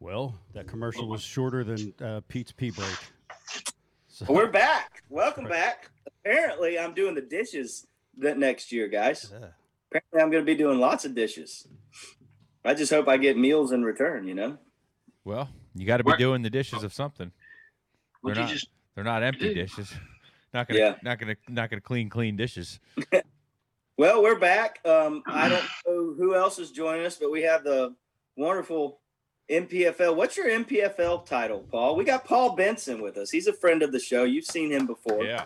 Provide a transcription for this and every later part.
Well, that commercial was shorter than uh, Pete's pee break. So, We're back. Welcome back. Apparently, I'm doing the dishes that next year, guys. yeah. Apparently, I'm going to be doing lots of dishes. I just hope I get meals in return. You know. Well, you got to be Where- doing the dishes of something. Would They're not- just They're not empty dishes. Not gonna, Yeah. not gonna, not gonna clean clean dishes. Well, we're back. Um, I don't know who else is joining us, but we have the wonderful NPFL. What's your NPFL title, Paul? We got Paul Benson with us. He's a friend of the show. You've seen him before. Yeah.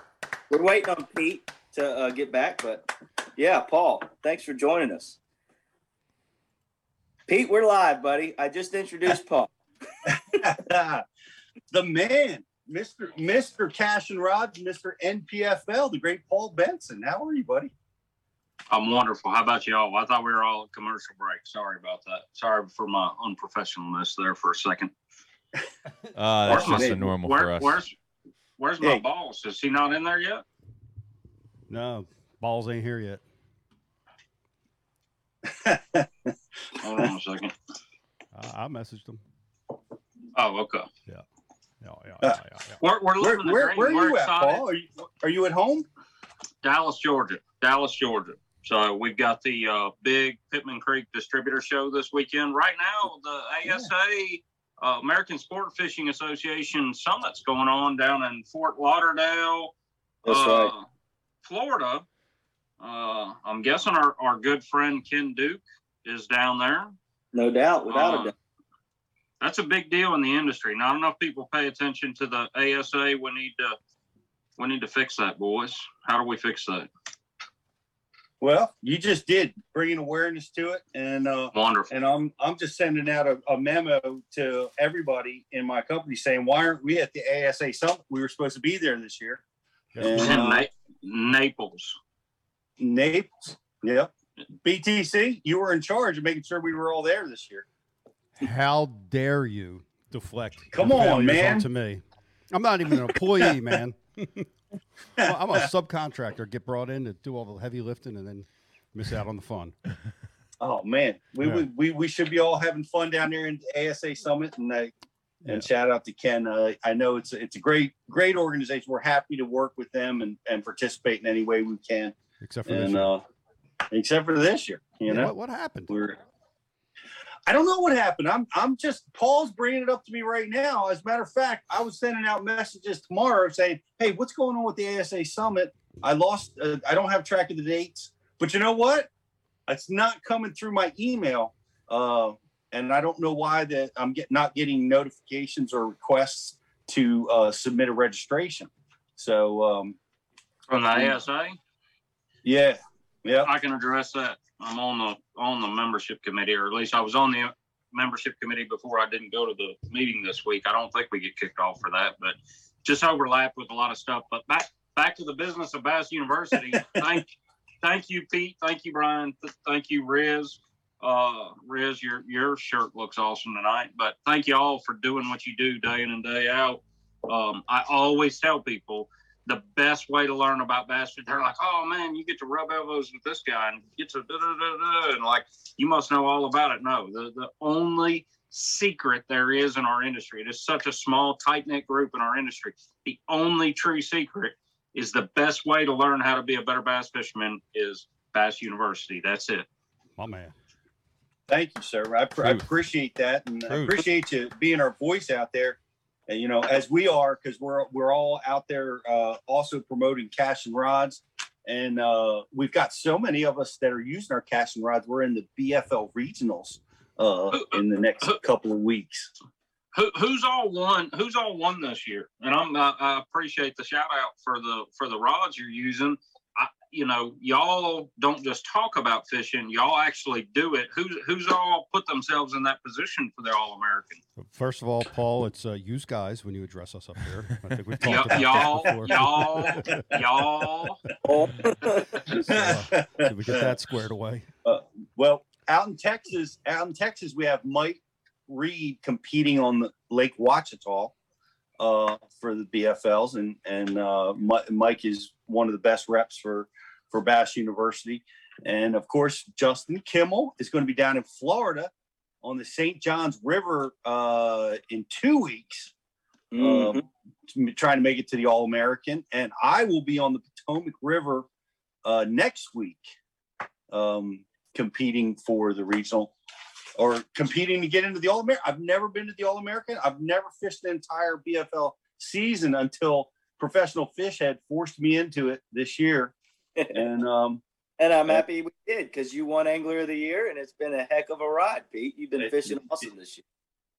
We're waiting on Pete to uh, get back, but yeah, Paul, thanks for joining us. Pete, we're live, buddy. I just introduced Paul. the man, Mr. Mr. Cashion Rods, Mr. NPFL, the great Paul Benson. How are you, buddy? I'm wonderful. How about y'all? I thought we were all at commercial break. Sorry about that. Sorry for my unprofessionalness there for a second. Uh, that's Where's just my- a normal Where, for us. where's Where's my Hey. boss? Is he not in there yet? No, balls ain't here yet. Hold on a second. I, I messaged him. Oh, okay. Yeah, yeah, yeah, Uh, yeah, yeah. We're, we're where the where, dream. where are we're you at. Paul? Are you, are you at home? Dallas, Georgia. Dallas, Georgia. So we've got the uh, big Pittman Creek Distributor Show this weekend. Right now, the ASA uh, American Sport Fishing Association Summit's going on down in Fort Lauderdale, That's uh, right. Florida. Uh, I'm guessing our, our good friend Ken Duke is down there. No doubt, without Uh, a doubt. That's a big deal in the industry. Not enough people pay attention to the ASA. We need to we need to fix that, boys. How do we fix that? Well, you just did bringing awareness to it, and uh, Wonderful. and I'm I'm just sending out a, a memo to everybody in my company saying why aren't we at the ASA summit? We were supposed to be there this year. Yes, And, It's we- in uh, Na- Naples. Naples. Yep. BTC, you were in charge of making sure we were all there this year. How dare you deflect? Come your on, failures man. onto me. I'm not even an employee, man. I'm a subcontractor. Get brought in to do all the heavy lifting and then miss out on the fun. Oh man, we Yeah. would we, we should be all having fun down there in the ASA Summit, and I, Yeah. and shout out to Ken. Uh, I know it's a, it's a great great organization. We're happy to work with them and, and participate in any way we can. Except for this year. uh, except for this year, you Yeah, know, what, what happened? we're. I don't know what happened. I'm I'm just Paul's bringing it up to me right now. As a matter of fact, I was sending out messages tomorrow saying, "Hey, what's going on with the ASA Summit? I lost. Uh, I don't have track of the dates, but you know what? It's not coming through my email, uh, and I don't know why that I'm get, not getting notifications or requests to uh, submit a registration. So um, From the ASA, yeah, yeah, I can address that. I'm on the on the membership committee, or at least I was on the membership committee before I didn't go to the meeting this week. I don't think we get kicked off for that, but just overlapped with a lot of stuff. But back back to the business of Bass University. thank thank you, Pete. Thank you, Brian. Th- thank you, Riz. Uh, Riz, your your shirt looks awesome tonight. But thank you all for doing what you do day in and day out. Um, I always tell people the best way to learn about bass they're like oh man you get to rub elbows with this guy and get to da, da, da, da, and like you must know all about it no the, the only secret there is in our industry it is such a small tight-knit group in our industry the only true secret is the best way to learn how to be a better bass fisherman is bass university that's it My man. Thank you, sir. I, pr- I appreciate that, and I appreciate you being our voice out there. And you know, as we are, because we're we're all out there uh, also promoting Cashion Rods, and uh, we've got so many of us that are using our Cashion Rods. We're in the BFL regionals uh, in the next couple of weeks. who, who's all won who's all won this year and i'm I, I appreciate the shout out for the for the rods you're using you know y'all don't just talk about fishing y'all actually do it who's who's all put themselves in that position for the all-american First of all, Paul, it's uh, use guys when you address us up here. I think we've Y- talked about y'all that before. y'all y'all Paul. So, uh, did we get that squared away? Well, out in Texas, out in Texas, we have Mike Reed competing on the Lake Ouachita uh, for the BFLs, and and uh, Mike is one of the best reps for for Bass University, and of course Justin Kimmel is going to be down in Florida on the St. Johns River uh, in two weeks, um, trying to make it to the All American, and I will be on the Potomac River uh, next week, um, competing for the regional or competing to get into the All American. I've never been to the All American. I've never fished the entire BFL season until Professional Fish had forced me into it this year, and um, and I'm happy we did because you won Angler of the Year, and it's been a heck of a ride, Pete. You've been It- fishing it- awesome this year.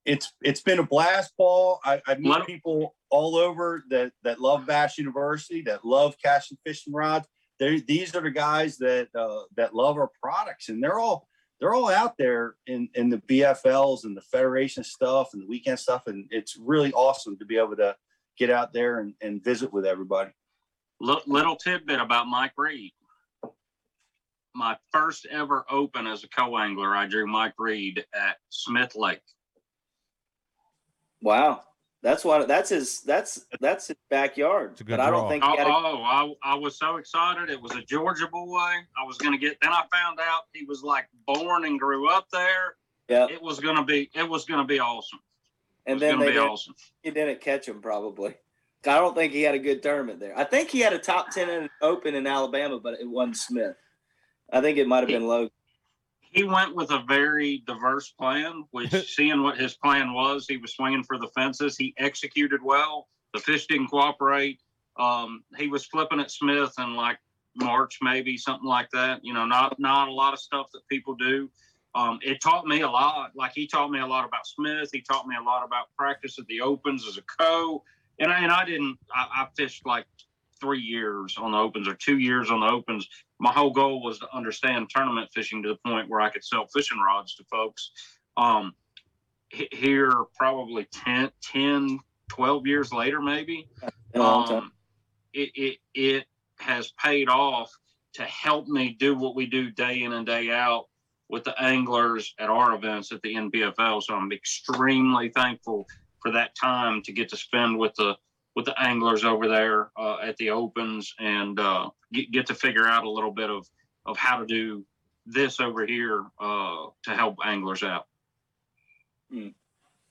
it's it's been a blast, Paul. I, I meet Let- people all over that that love Bass University, that love Cashion fishing rods. They these are the guys that uh, that love our products, and they're all they're all out there in in the BFLs and the Federation stuff and the weekend stuff, and it's really awesome to be able to get out there and, and visit with everybody. Li- Little tidbit about Mike Reed. My first ever open as a co-angler, I drew Mike Reed at Smith Lake. Wow, that's what that's his that's that's his backyard. It's a good But I don't draw. think Oh, he had a, oh, oh I, I was so excited. It was a Georgia boy. I was going to get, then I found out he was like born and grew up there. yeah. It was going to be, it was going to be awesome. And then they be didn't, awesome. he didn't catch him probably. I don't think he had a good tournament there. I think he had a top ten in open in Alabama, but it wasn't Smith. I think it might have been Logan. He went with a very diverse plan, which seeing what his plan was, he was swinging for the fences. He executed well. The fish didn't cooperate. Um, he was flipping at Smith in like March, maybe something like that. You know, not not a lot of stuff that people do. Um, it taught me a lot. Like he taught me a lot about Smith. He taught me a lot about practice at the opens as a co. And I, and I didn't. I, I fished like three years on the opens or two years on the opens my whole goal was to understand tournament fishing to the point where I could sell fishing rods to folks. Um, here, probably 10, 10, 12 years later, maybe, In a long time. um, it, it, it has paid off to help me do what we do day in and day out with the anglers at our events at the NPFL. So I'm extremely thankful for that time to get to spend with the with the anglers over there uh, at the opens and uh, get, get to figure out a little bit of of how to do this over here uh, to help anglers out.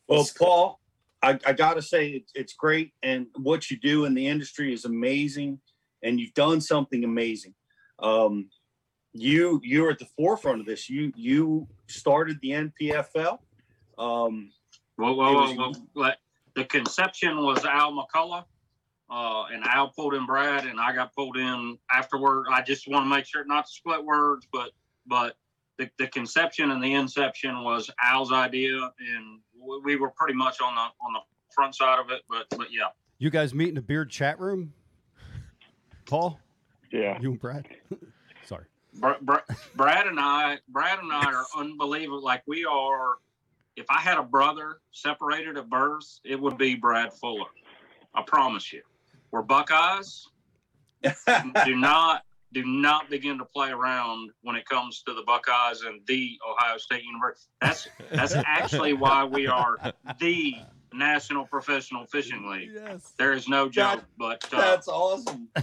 Well, Paul, I, I got to say it's, it's great, and what you do in the industry is amazing, and you've done something amazing. Um, you you're at the forefront of this. You you started the NPFL. Um, Well, It well, was- well, well, let- the conception was Al McCullough, uh, and Al pulled in Brad, and I got pulled in afterward. I just want to make sure not to split words, but but the, the conception and the inception was Al's idea, and we- we were pretty much on the on the front side of it. But but yeah, You guys meet in the beard chat room? Paul? Yeah. You and Brad? Sorry. Br- Br- Brad and I, Brad and I are unbelievable. Like we are. If I had a brother separated at birth, it would be Brad Fuller. I promise you. We're Buckeyes. do not do not begin to play around when it comes to the Buckeyes and the Ohio State University. That's that's actually why we are the National Professional Fishing League. Yes. There is no joke, but uh, that's awesome.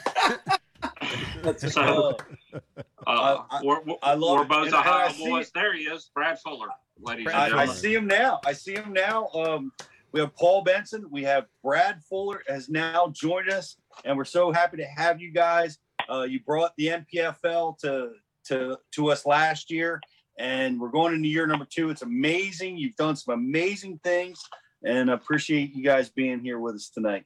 That's so Uh, I- we're, we're, I love we're it. both And- and I see- boys. There he is, Brad Fuller, ladies and I, I see him now. I see him now. Um, we have Paul Benson. We have Brad Fuller has now joined us, and we're so happy to have you guys. Uh, you brought the NPFL to to to us last year, and we're going into year number two. It's amazing. You've done some amazing things, and I appreciate you guys being here with us tonight.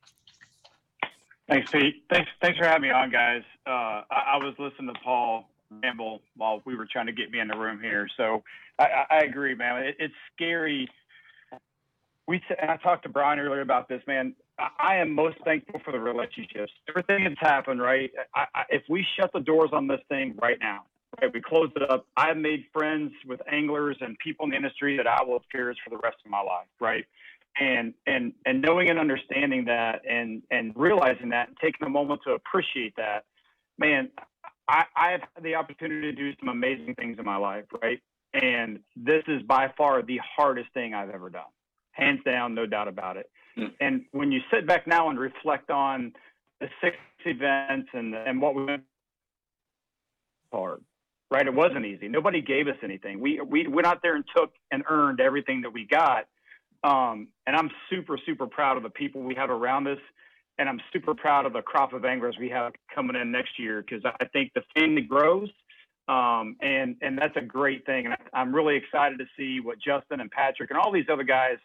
Thanks, Pete. Thanks, thanks for having me on, guys. Uh, I, I was listening to Paul ramble while we were trying to get me in the room here. So I, I, agree, man. It, it's scary. We and I talked to Brian earlier about this, man. I, I am most thankful for the relationships. Everything that's happened, right? If we shut the doors on this thing right now, right, we close it up. I've made friends with anglers and people in the industry that I will cherish for the rest of my life, right? And and and knowing and understanding that and and realizing that and taking a moment to appreciate that man i i've had the opportunity to do some amazing things in my life right and this is by far the hardest thing i've ever done hands down no doubt about it Mm. and when you sit back now and reflect on the six events and and what we went hard right? It wasn't easy. Nobody gave us anything. We we went out there and took and earned everything that we got. Um, and I'm super super proud of the people we have around us, and I'm super proud of the crop of anglers we have coming in next year because I think the family grows. Um, and and that's a great thing, and I'm really excited to see what Justin and Patrick and all these other guys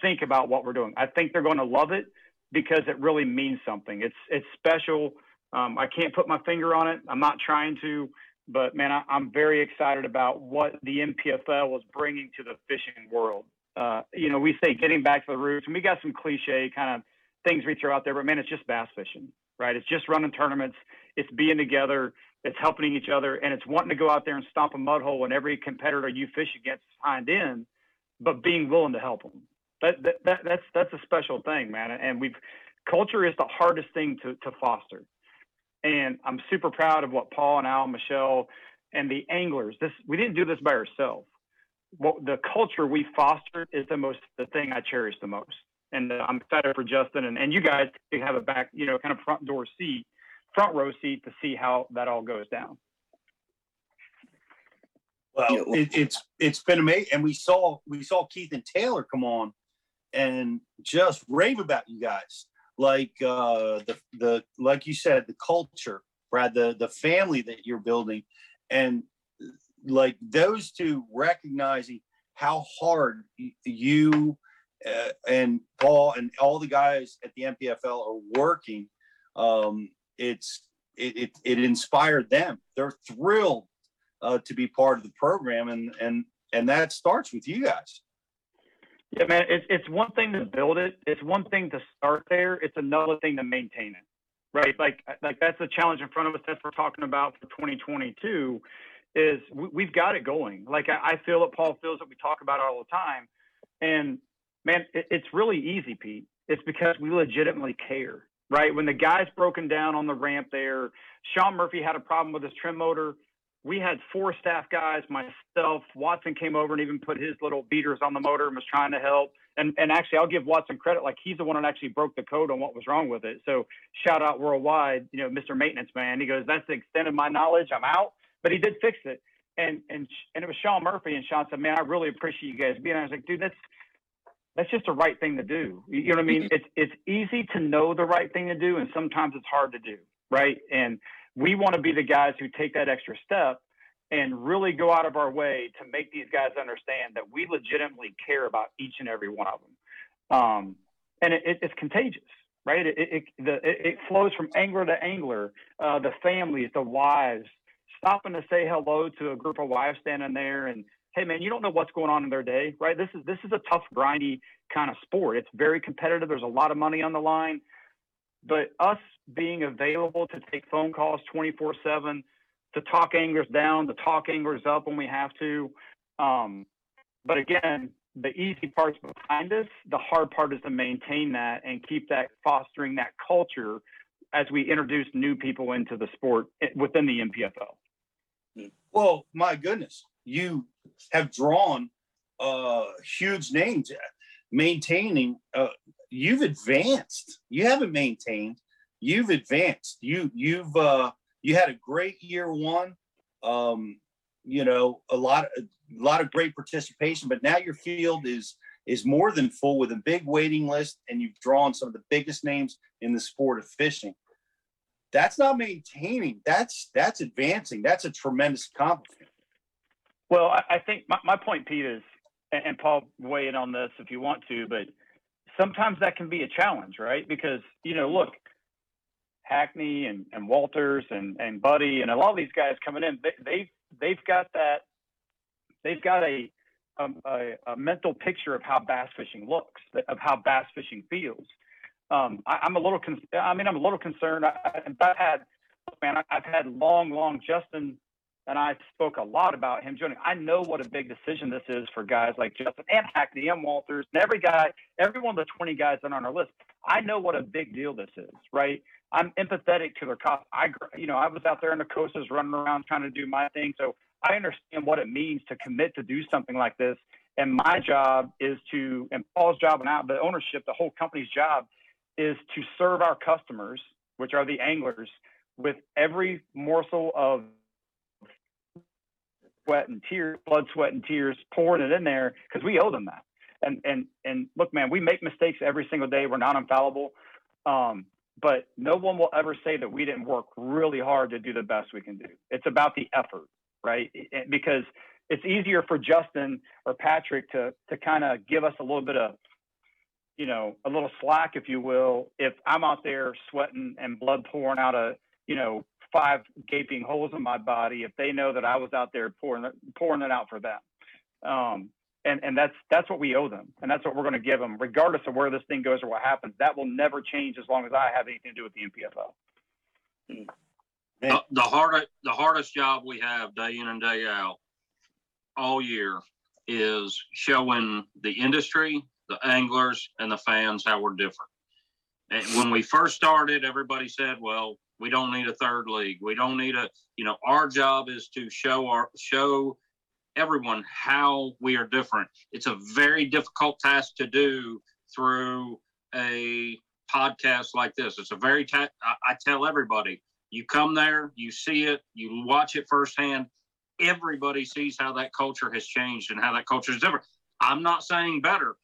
think about what we're doing. I think they're going to love it because it really means something. It's it's special. Um, I can't put my finger on it. I'm not trying to, but man, I, I'm very excited about what the NPFL is bringing to the fishing world. Uh, you know, we say getting back to the roots, and we got some cliche kind of things we throw out there, but man, it's just bass fishing, right? It's just running tournaments. It's being together. It's helping each other, and it's wanting to go out there and stomp a mud hole when every competitor you fish against is in, but being willing to help them. That, that, that that's that's a special thing, man. And we've culture is the hardest thing to to foster. And I'm super proud of what Paul and Al, Michelle, and the anglers. This we didn't do this by ourselves. What the culture we fostered is the most the thing I cherish the most. And uh, I'm excited for Justin and, and you guys to have a back, you know, kind of front door seat, front row seat to see how that all goes down. Well, well- it, it's it's been amazing, and we saw we saw Keith and Taylor come on and just rave about you guys, like uh, the the like you said, the culture, Brad, the the family that you're building, and like those two recognizing how hard you uh, and Paul and all the guys at the NPFL are working. Um, it's it, it it inspired them. They're thrilled uh, to be part of the program, and and and that starts with you guys. Yeah, man, it's it's one thing to build it. It's one thing to start there. It's another thing to maintain it, right? Like like that's the challenge in front of us. That's what we're talking about for 2022. Is we, we've got it going. Like I, feel it. Paul feels it. We talk about it all the time, and man, it, it's really easy, Pete. It's because we legitimately care, right? When the guy's broken down on the ramp there, Sean Murphy had a problem with his trim motor we had four staff guys, myself, Watson came over and even put his little beaters on the motor and was trying to help. And and actually I'll give Watson credit, like he's the one that actually broke the code on what was wrong with it. So shout out worldwide, you know, Mr. Maintenance Man. He goes, That's the extent of my knowledge. I'm out. But he did fix it. And and and it was Sean Murphy and Sean said, Man, I really appreciate you guys being. I was like, dude, that's that's just the right thing to do. You know what I mean? It's it's easy to know the right thing to do, and sometimes it's hard to do, right? And we want to be the guys who take that extra step and really go out of our way to make these guys understand that we legitimately care about each and every one of them. Um, and it, it, it's contagious, right? It, it, the, it, it flows from angler to angler, uh, the families, the wives, stopping to say hello to a group of wives standing there and hey man you don't know what's going on in their day right? This is this is a tough grindy kind of sport. It's very competitive. There's a lot of money on the line. But us being available to take phone calls 24 7 to talk anglers down to talk anglers up when we have to um, but again the easy part's behind us. The hard part is to maintain that and keep that fostering that culture as we introduce new people into the sport eh, within the NPFL Well, my goodness, you have drawn uh, huge names. Maintaining, uh, you've advanced. You haven't maintained. You've advanced. You you've uh, you had a great year one. Um, you know, a lot a lot of great participation, but now your field is is more than full with a big waiting list, and you've drawn some of the biggest names in the sport of fishing. That's not maintaining. That's that's advancing. That's a tremendous accomplishment. Well, I, think my, my point, Pete, is, and, and Paul, weigh in on this if you want to, but sometimes that can be a challenge, right? Because, you know, look, Hackney and, and Walters and, and Buddy and a lot of these guys coming in, they, they've, they've got that, they've got a, um, a, a mental picture of how bass fishing looks, of how bass fishing feels. Um, I, I'm a little, con- I mean, I'm a little concerned. I, I've had, man, I, I've had long, long Justin and I spoke a lot about him joining. I know what a big decision this is for guys like Justin and Hackney and Walters and every guy, every one of the 20 guys that are on our list. I know what a big deal this is, right? I'm empathetic to their cost. I, you know, I was out there in the coasts running around trying to do my thing. So I understand what it means to commit to do something like this. And my job is to, and Paul's job and out the ownership, the whole company's job is to serve our customers, which are the anglers, with every morsel of sweat and tears, blood, sweat, and tears, pouring it in there because we owe them that. And and and look, man, we make mistakes every single day. We're not infallible, um, but no one will ever say that we didn't work really hard to do the best we can do. It's about the effort, right? Because it's easier for Justin or Patrick to to kind of give us a little bit of you know, a little slack, if you will, if I'm out there sweating and blood pouring out of, you know, five gaping holes in my body, if they know that I was out there pouring pouring it out for them. Um, and, and that's that's what we owe them, and that's what we're going to give them, regardless of where this thing goes or what happens. That will never change as long as I have anything to do with the NPFL. The, the hardest the hardest job we have day in and day out all year is showing the industry, the anglers, and the fans how we're different. And when we first started, everybody said, "Well, we don't need a third league. We don't need a, you know, our job is to show our show everyone how we are different. It's a very difficult task to do through a podcast like this. It's a very ta- I, I tell everybody, you come there, you see it, you watch it firsthand. Everybody sees how that culture has changed and how that culture is different. I'm not saying better.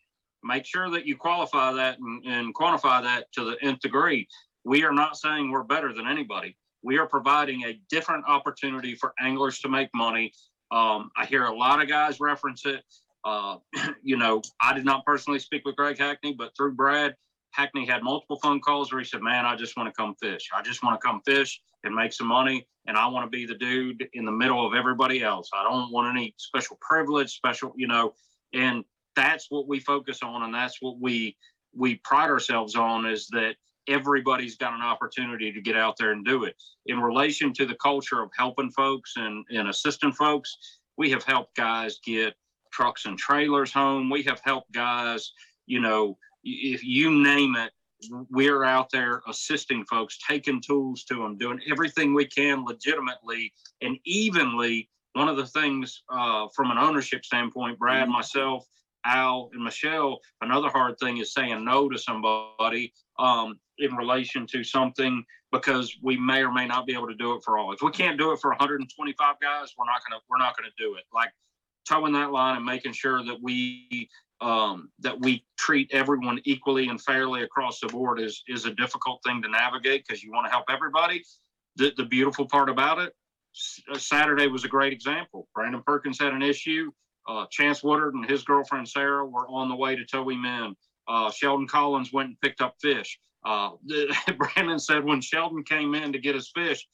Make sure that you qualify that and, and quantify that to the nth degree. We are not saying we're better than anybody. We are providing a different opportunity for anglers to make money. Um, I hear a lot of guys reference it. Uh, you know, I did not personally speak with Greg Hackney, but through Brad, Hackney had multiple phone calls where he said, Man, I just want to come fish. I just want to come fish and make some money. And I want to be the dude in the middle of everybody else. I don't want any special privilege, special, you know, and that's what we focus on. And that's what we, we pride ourselves on is that everybody's got an opportunity to get out there and do it. In relation to the culture of helping folks and, and assisting folks, we have helped guys get trucks and trailers home. We have helped guys, you know, if you name it, we're out there assisting folks, taking tools to them, doing everything we can legitimately and evenly. One of the things uh, from an ownership standpoint, Brad, myself, Al, and Michelle, another hard thing is saying no to somebody um, in relation to something because we may or may not be able to do it for all. If we can't do it for 125 guys, we're not gonna we're not gonna do it. Like towing that line and making sure that we um, that we treat everyone equally and fairly across the board is is a difficult thing to navigate because you want to help everybody. The, the beautiful part about it, uh, Saturday was a great example. Brandon Perkins had an issue. Uh, Chance Woodard and his girlfriend Sarah were on the way to tow him in. Uh, Sheldon Collins went and picked up fish. Uh, Brandon said when Sheldon came in to get his fish,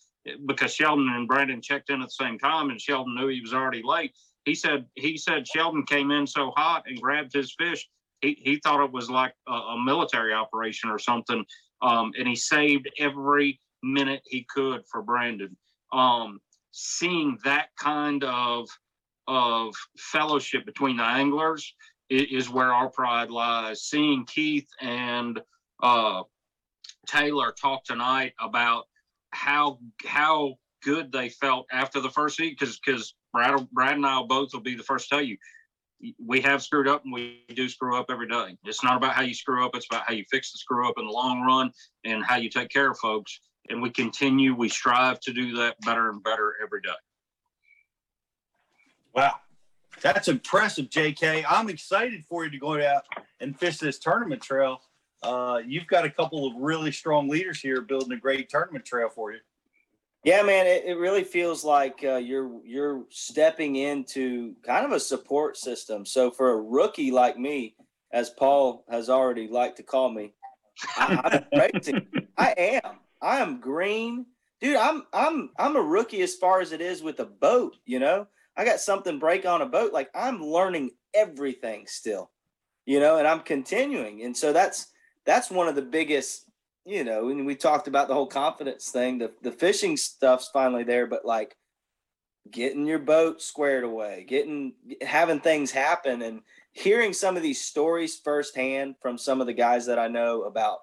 because Sheldon and Brandon checked in at the same time, and Sheldon knew he was already late. He said he said Sheldon came in so hot and grabbed his fish. He, he thought it was like a, a military operation or something, um, and he saved every minute he could for Brandon. Um, seeing that kind of of fellowship between the anglers is, where our pride lies. Seeing Keith and uh, Taylor talk tonight about how how good they felt after the first heat because because Brad Brad and I both will be the first to tell you we have screwed up and we do screw up every day. It's not about how you screw up; it's about how you fix the screw up in the long run and how you take care of folks. And we continue, we strive to do that better and better every day. Wow. That's impressive, JK. I'm excited for you to go out and fish this tournament trail. Uh, you've got a couple of really strong leaders here building a great tournament trail for you. Yeah, man, it, it really feels like uh, you're you're stepping into kind of a support system. So for a rookie like me, as Paul has already liked to call me, I, I'm crazy. I am. I am green, dude. I'm I'm I'm a rookie as far as it is with a boat. You know, I got something break on a boat. Like I'm learning everything still, you know, and I'm continuing. And so that's that's one of the biggest you know, and we talked about the whole confidence thing. The the fishing stuff's finally there, but like getting your boat squared away, getting having things happen, and hearing some of these stories firsthand from some of the guys that I know about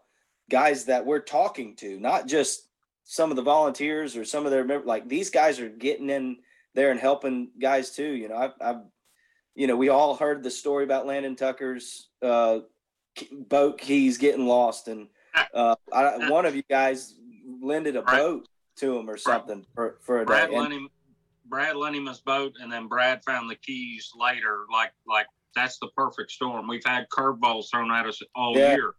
guys that we're talking to, not just some of the volunteers or some of their like these guys are getting in there and helping guys too. You know, I've, I've you know, we all heard the story about Landon Tucker's uh, boat keys getting lost and uh, I, one of you guys lended a boat to him or something for, for a Brad day. lent him. Brad lent him his boat, and then Brad found the keys later. Like like that's the perfect storm. We've had curveballs thrown at us all Yeah. year.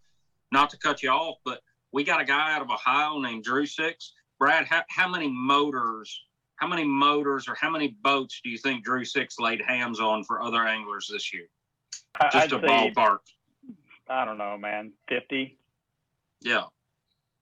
Not to cut you off, but we got a guy out of Ohio named Drew Six. Brad, how, how many motors? How many motors or how many boats do you think Drew Six laid hands on for other anglers this year? Just I'd a say, ballpark. I don't know, man, fifty. Yeah.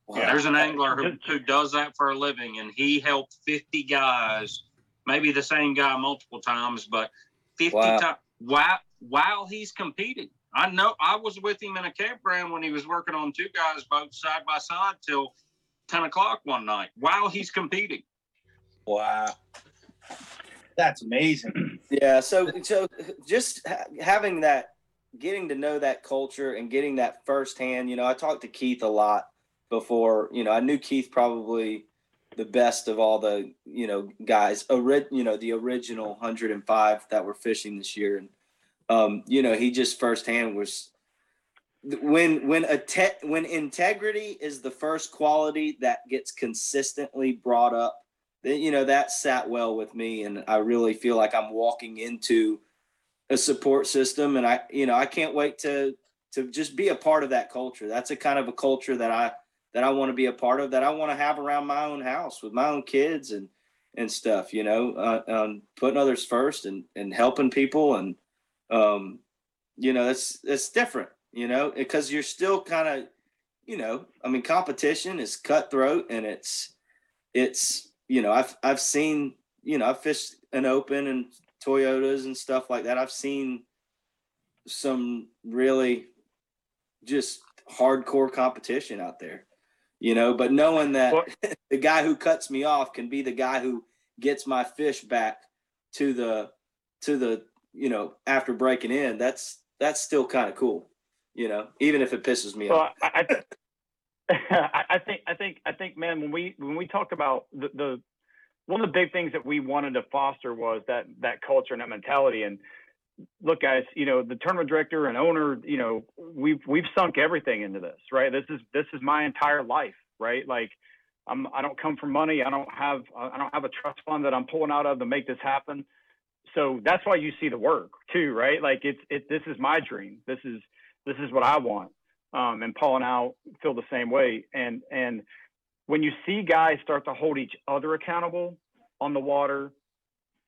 Wow. There's an angler who, who does that for a living, and he helped 50 guys, maybe the same guy multiple times, but 50 Wow. times while, while he's competing. I know I was with him in a campground when he was working on two guys' boats side by side till 10 o'clock one night while he's competing. Wow. That's amazing. Yeah. So, so just ha- having that, getting to know that culture and getting that firsthand. You know, I talked to Keith a lot before. You know, I knew Keith probably the best of all the you know guys. Ori- you know, the original 105 that were fishing this year, and um, you know, he just firsthand was when when a te- when integrity is the first quality that gets consistently brought up that you know that sat well with me and i really feel like i'm walking into a support system and i you know i can't wait to to just be a part of that culture. That's a kind of a culture that i that i want to be a part of that i want to have around my own house with my own kids and and stuff you know uh, um, putting others first and and helping people and um you know that's that's different you know because you're still kind of you know i mean competition is cutthroat and it's it's you know i've i've seen you know i've fished an open and toyotas and stuff like that. I've seen some really just hardcore competition out there you know but knowing that Well- the guy who cuts me off can be the guy who gets my fish back to the to the you know after breaking in that's that's still kind of cool you know even if it pisses me off. Well, I, I, I I think I think I think man, when we when we talk about the, the one of the big things that we wanted to foster was that that culture and that mentality. And look, guys, you know, the tournament director and owner, you know, we've we've sunk everything into this, right? This is this is my entire life, right? Like I'm I don't come from money. I don't have I don't have a trust fund that I'm pulling out of to make this happen. So that's why you see the work too, right? Like it's it this is my dream. This is this is what I want. Um, and Paul and I feel the same way. And and when you see guys start to hold each other accountable on the water,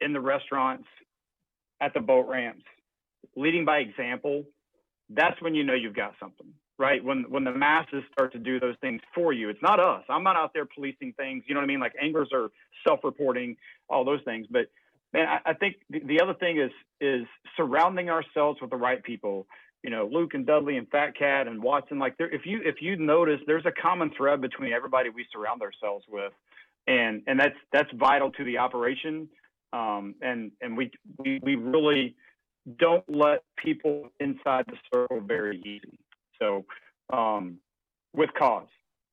in the restaurants, at the boat ramps, leading by example, that's when you know you've got something, right? When when the masses start to do those things for you, it's not us. I'm not out there policing things. You know what I mean? Like anglers are self-reporting, all those things. But man, I, I think the, the other thing is is surrounding ourselves with the right people you know, Luke and Dudley and Fat Cat and Watson, like if you if you notice, there's a common thread between everybody we surround ourselves with, and and that's that's vital to the operation. Um, and and we we we really don't let people inside the circle very easy. So um, with cause,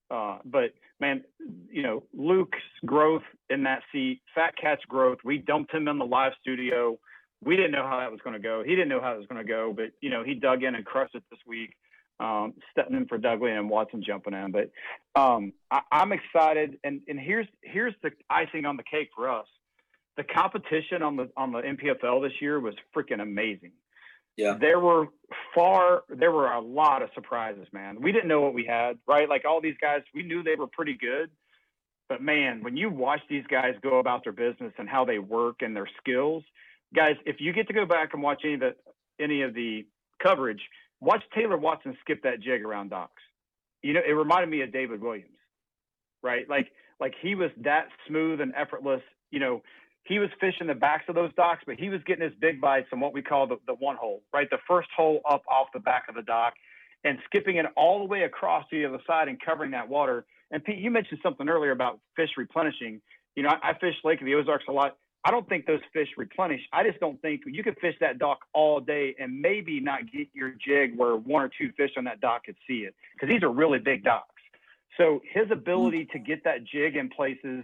uh, but man, you know, Luke's growth in that seat, Fat Cat's growth, we dumped him in the live studio we didn't know how that was going to go. He didn't know how it was going to go, but you know, he dug in and crushed it this week, um, stepping in for Dudley and Watson jumping in. But um, I, I'm excited, and and here's here's the icing on the cake for us. The competition on the on the NPFL this year was freaking amazing. Yeah. There were far there were a lot of surprises, man. We didn't know what we had, right? Like all these guys, we knew they were pretty good. But man, when you watch these guys go about their business and how they work and their skills, guys, if you get to go back and watch any of the any of the coverage, watch Taylor Watson skip that jig around docks. You know, it reminded me of David Williams, right? Like like he was that smooth and effortless. You know, he was fishing the backs of those docks, but he was getting his big bites on what we call the, the one hole, right? The first hole up off the back of the dock and skipping it all the way across to the other side and covering that water. And Pete, you mentioned something earlier about fish replenishing. You know, I, I fish Lake of the Ozarks a lot. I don't think those fish replenish. I just don't think you could fish that dock all day and maybe not get your jig where one or two fish on that dock could see it because these are really big docks. So his ability to get that jig in places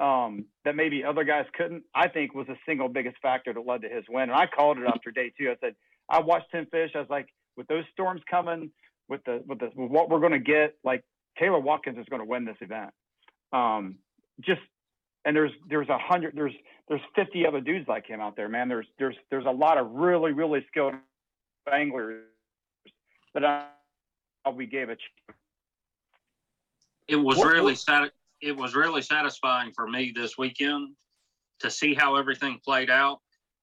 um, that maybe other guys couldn't, I think was the single biggest factor that led to his win. And I called it after day two. I said, I watched him fish. I was like, with those storms coming, with the with the with what we're going to get, like Taylor Watkins is going to win this event. Um, just and there's there's a hundred there's there's 50 other dudes like him out there, man. There's there's there's a lot of really really skilled anglers that uh, we gave a ch- it was What- really what- sat- it was really satisfying for me this weekend to see how everything played out.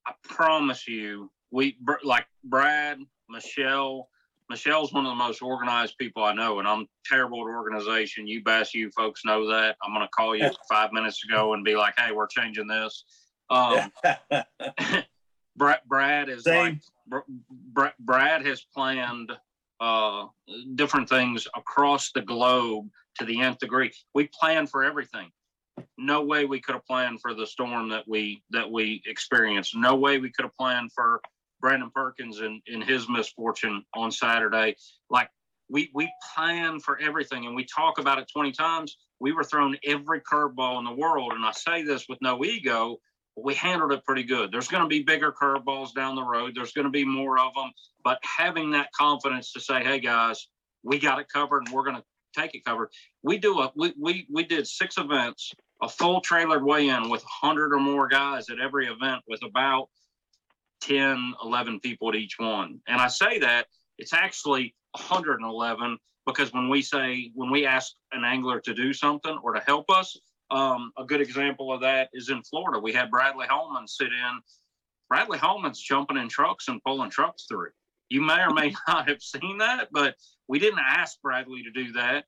I promise you, we like Brad, Michelle. Michelle's one of the most organized people I know, and I'm terrible at organization. You bass, you folks know that. I'm going to call you five minutes ago and be like, "Hey, we're changing this." Um, Brad, Brad is Same. like Br- Br- Brad has planned uh, different things across the globe to the nth degree. We plan for everything. No way we could have planned for the storm that we that we experienced. No way we could have planned for Brandon Perkins and, and his misfortune on Saturday. Like we we plan for everything and we talk about it 20 times. We were thrown every curveball in the world. And I say this with no ego, we handled it pretty good. There's going to be bigger curveballs down the road. There's going to be more of them. But having that confidence to say, hey guys, we got it covered and we're going to take it covered. We do a we we we did six events, a full trailer weigh-in with 100 or more guys at every event with about 10, 11 people at each one. And I say that it's actually 111 because when we say when we ask an angler to do something or to help us, um, a good example of that is in Florida. We had Bradley Holman sit in. Bradley Holman's jumping in trucks and pulling trucks through. You may or may not have seen that, but we didn't ask Bradley to do that.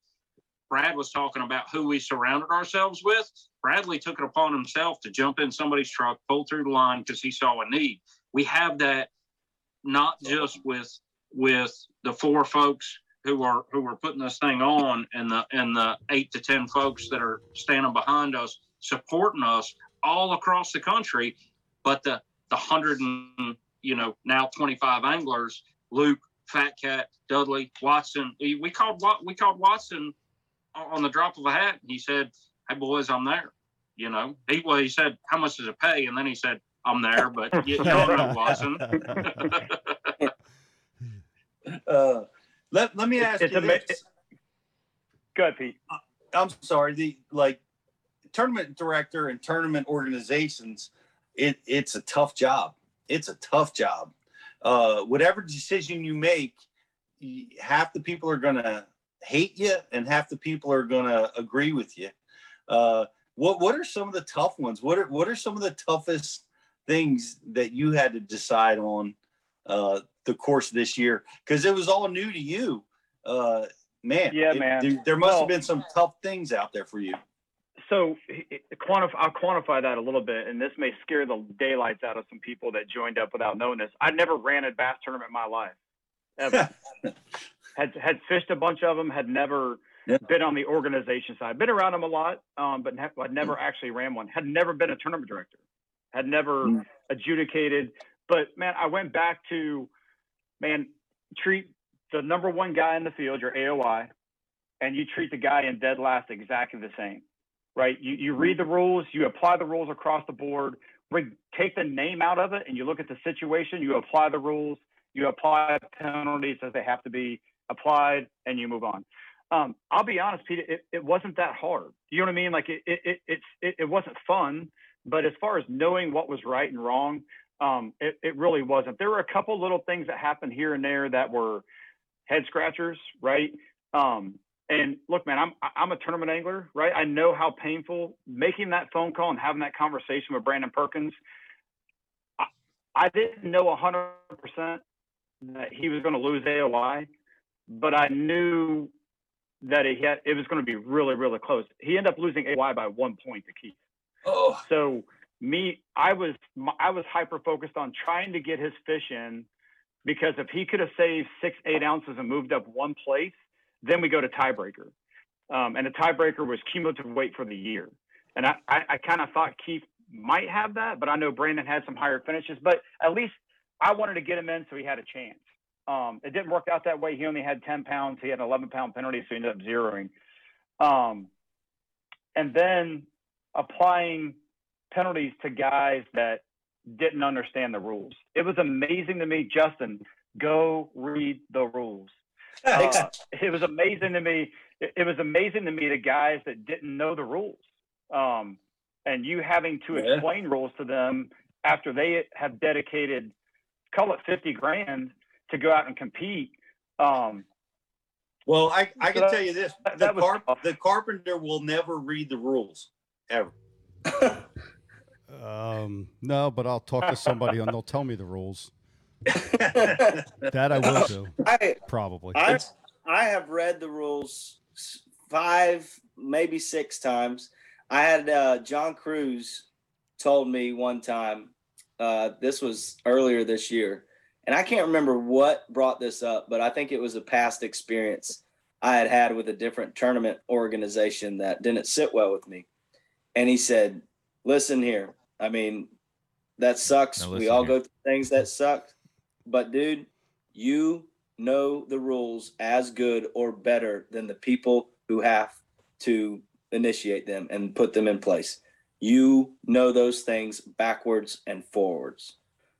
Brad was talking about who we surrounded ourselves with. Bradley took it upon himself to jump in somebody's truck, pull through the line because he saw a need. We have that not just with with the four folks who are who are putting this thing on and the and the eight to ten folks that are standing behind us supporting us all across the country, but the the hundred and you know now 25 anglers luke fat cat dudley watson we called we called watson on the drop of a hat. And he said hey boys i'm there. You know he well he said how much does it pay? And then he said i'm there but you, you don't know watson Uh, let, let me ask It's you ama- this. Go ahead, Pete. I'm sorry. The like tournament director and tournament organizations, it it's a tough job. It's a tough job. Uh, whatever decision you make, half the people are gonna hate you, and half the people are gonna agree with you. Uh, what what are some of the tough ones? What are what are some of the toughest things that you had to decide on uh, the course of this year? Because it was all new to you. Uh, man, Yeah, it- man. There, there must Well- have been some tough things out there for you. So quantify, I'll quantify that a little bit, and this may scare the daylights out of some people that joined up without knowing this. I never ran a bass tournament in my life, ever. had had fished a bunch of them, had never Yeah. been on the organization side. Been around them a lot, um, but ne- I'd never actually ran one. Had never been a tournament director. Had never Mm. adjudicated. But man, I went back to man treat the number one guy in the field, your AOY, and you treat the guy in dead last exactly the same, right? You you read the rules, you apply the rules across the board. Bring, take the name out of it, and you look at the situation. You apply the rules. You apply penalties as they have to be applied, and you move on. Um, I'll be honest, Peter, It, it wasn't that hard. You know what I mean? Like it it it it's, it, it wasn't fun, but as far as knowing what was right and wrong, um, it, it really wasn't. There were a couple little things that happened here and there that were head scratchers, right? Um, and look, man, I'm I'm a tournament angler, right? I know how painful making that phone call and having that conversation with Brandon Perkins. I, I didn't know 100% that he was going to lose AOY, but I knew that he had it was going to be really really close. He ended up losing AOY by one point to Keith. Oh, So me, I was I was hyper focused on trying to get his fish in because if he could have saved six eight ounces and moved up one place, then we go to tiebreaker. Um, and the tiebreaker was cumulative weight for the year. And I, I, I kind of thought Keith might have that, but I know Brandon had some higher finishes. But at least I wanted to get him in so he had a chance. Um, it didn't work out that way. He only had 10 pounds. He had an 11 pound penalty, so he ended up zeroing. Um, and then applying penalties to guys that didn't understand the rules. It was amazing to me, Justin. Go read the rules. Uh, it was amazing to me. It, it was amazing to me the guys that didn't know the rules. Um, and you having to Yeah. explain rules to them after they have dedicated, call it 50 grand to go out and compete. Um, Well, I, I can That- tell you this: that- the, that the carpenter will never read the rules ever. Um, no, but I'll talk to somebody and they'll tell me the rules. That I will do, I probably. I I have read the rules five, maybe six times. I had uh, John Cruz told me one time. Uh, this was earlier this year, and I can't remember what brought this up, but I think it was a past experience I had had with a different tournament organization that didn't sit well with me. And he said, "Listen here. I mean, that sucks. We all here. go through things that suck, but dude, you know the rules as good or better than the people who have to initiate them and put them in place. You know those things backwards and forwards.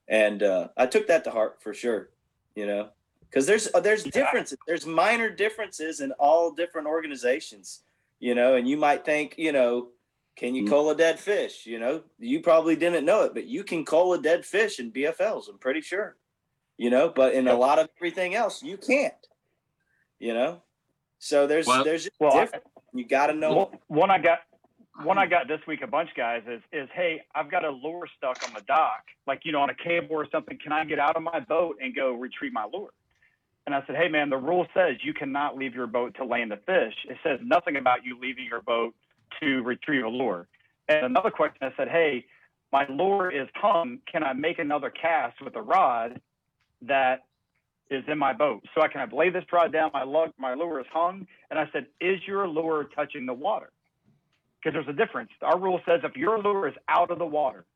And uh, I took that to heart for sure, you know, because there's uh, there's differences. There's minor differences in all different organizations, you know, and you might think, you know, can you Mm. cull a dead fish? You know, you probably didn't know it, but you can call a dead fish in BFLs. I'm pretty sure you know but in a lot of everything else you can't you know so there's Well- there's just well, I- you got to know One- one I got one I got this week a bunch guys is is hey I've got a lure stuck on the dock like you know on a cable or something can I get out of my boat and go retrieve my lure and I said hey man the rule says you cannot leave your boat to land the fish it says nothing about you leaving your boat to retrieve a lure and another question I said hey my lure is hung can I make another cast with a rod that is in my boat so I can I lay this rod down my lug my lure is hung and I said, is your lure touching the water? Because there's a difference. Our rule says if your lure is out of the water,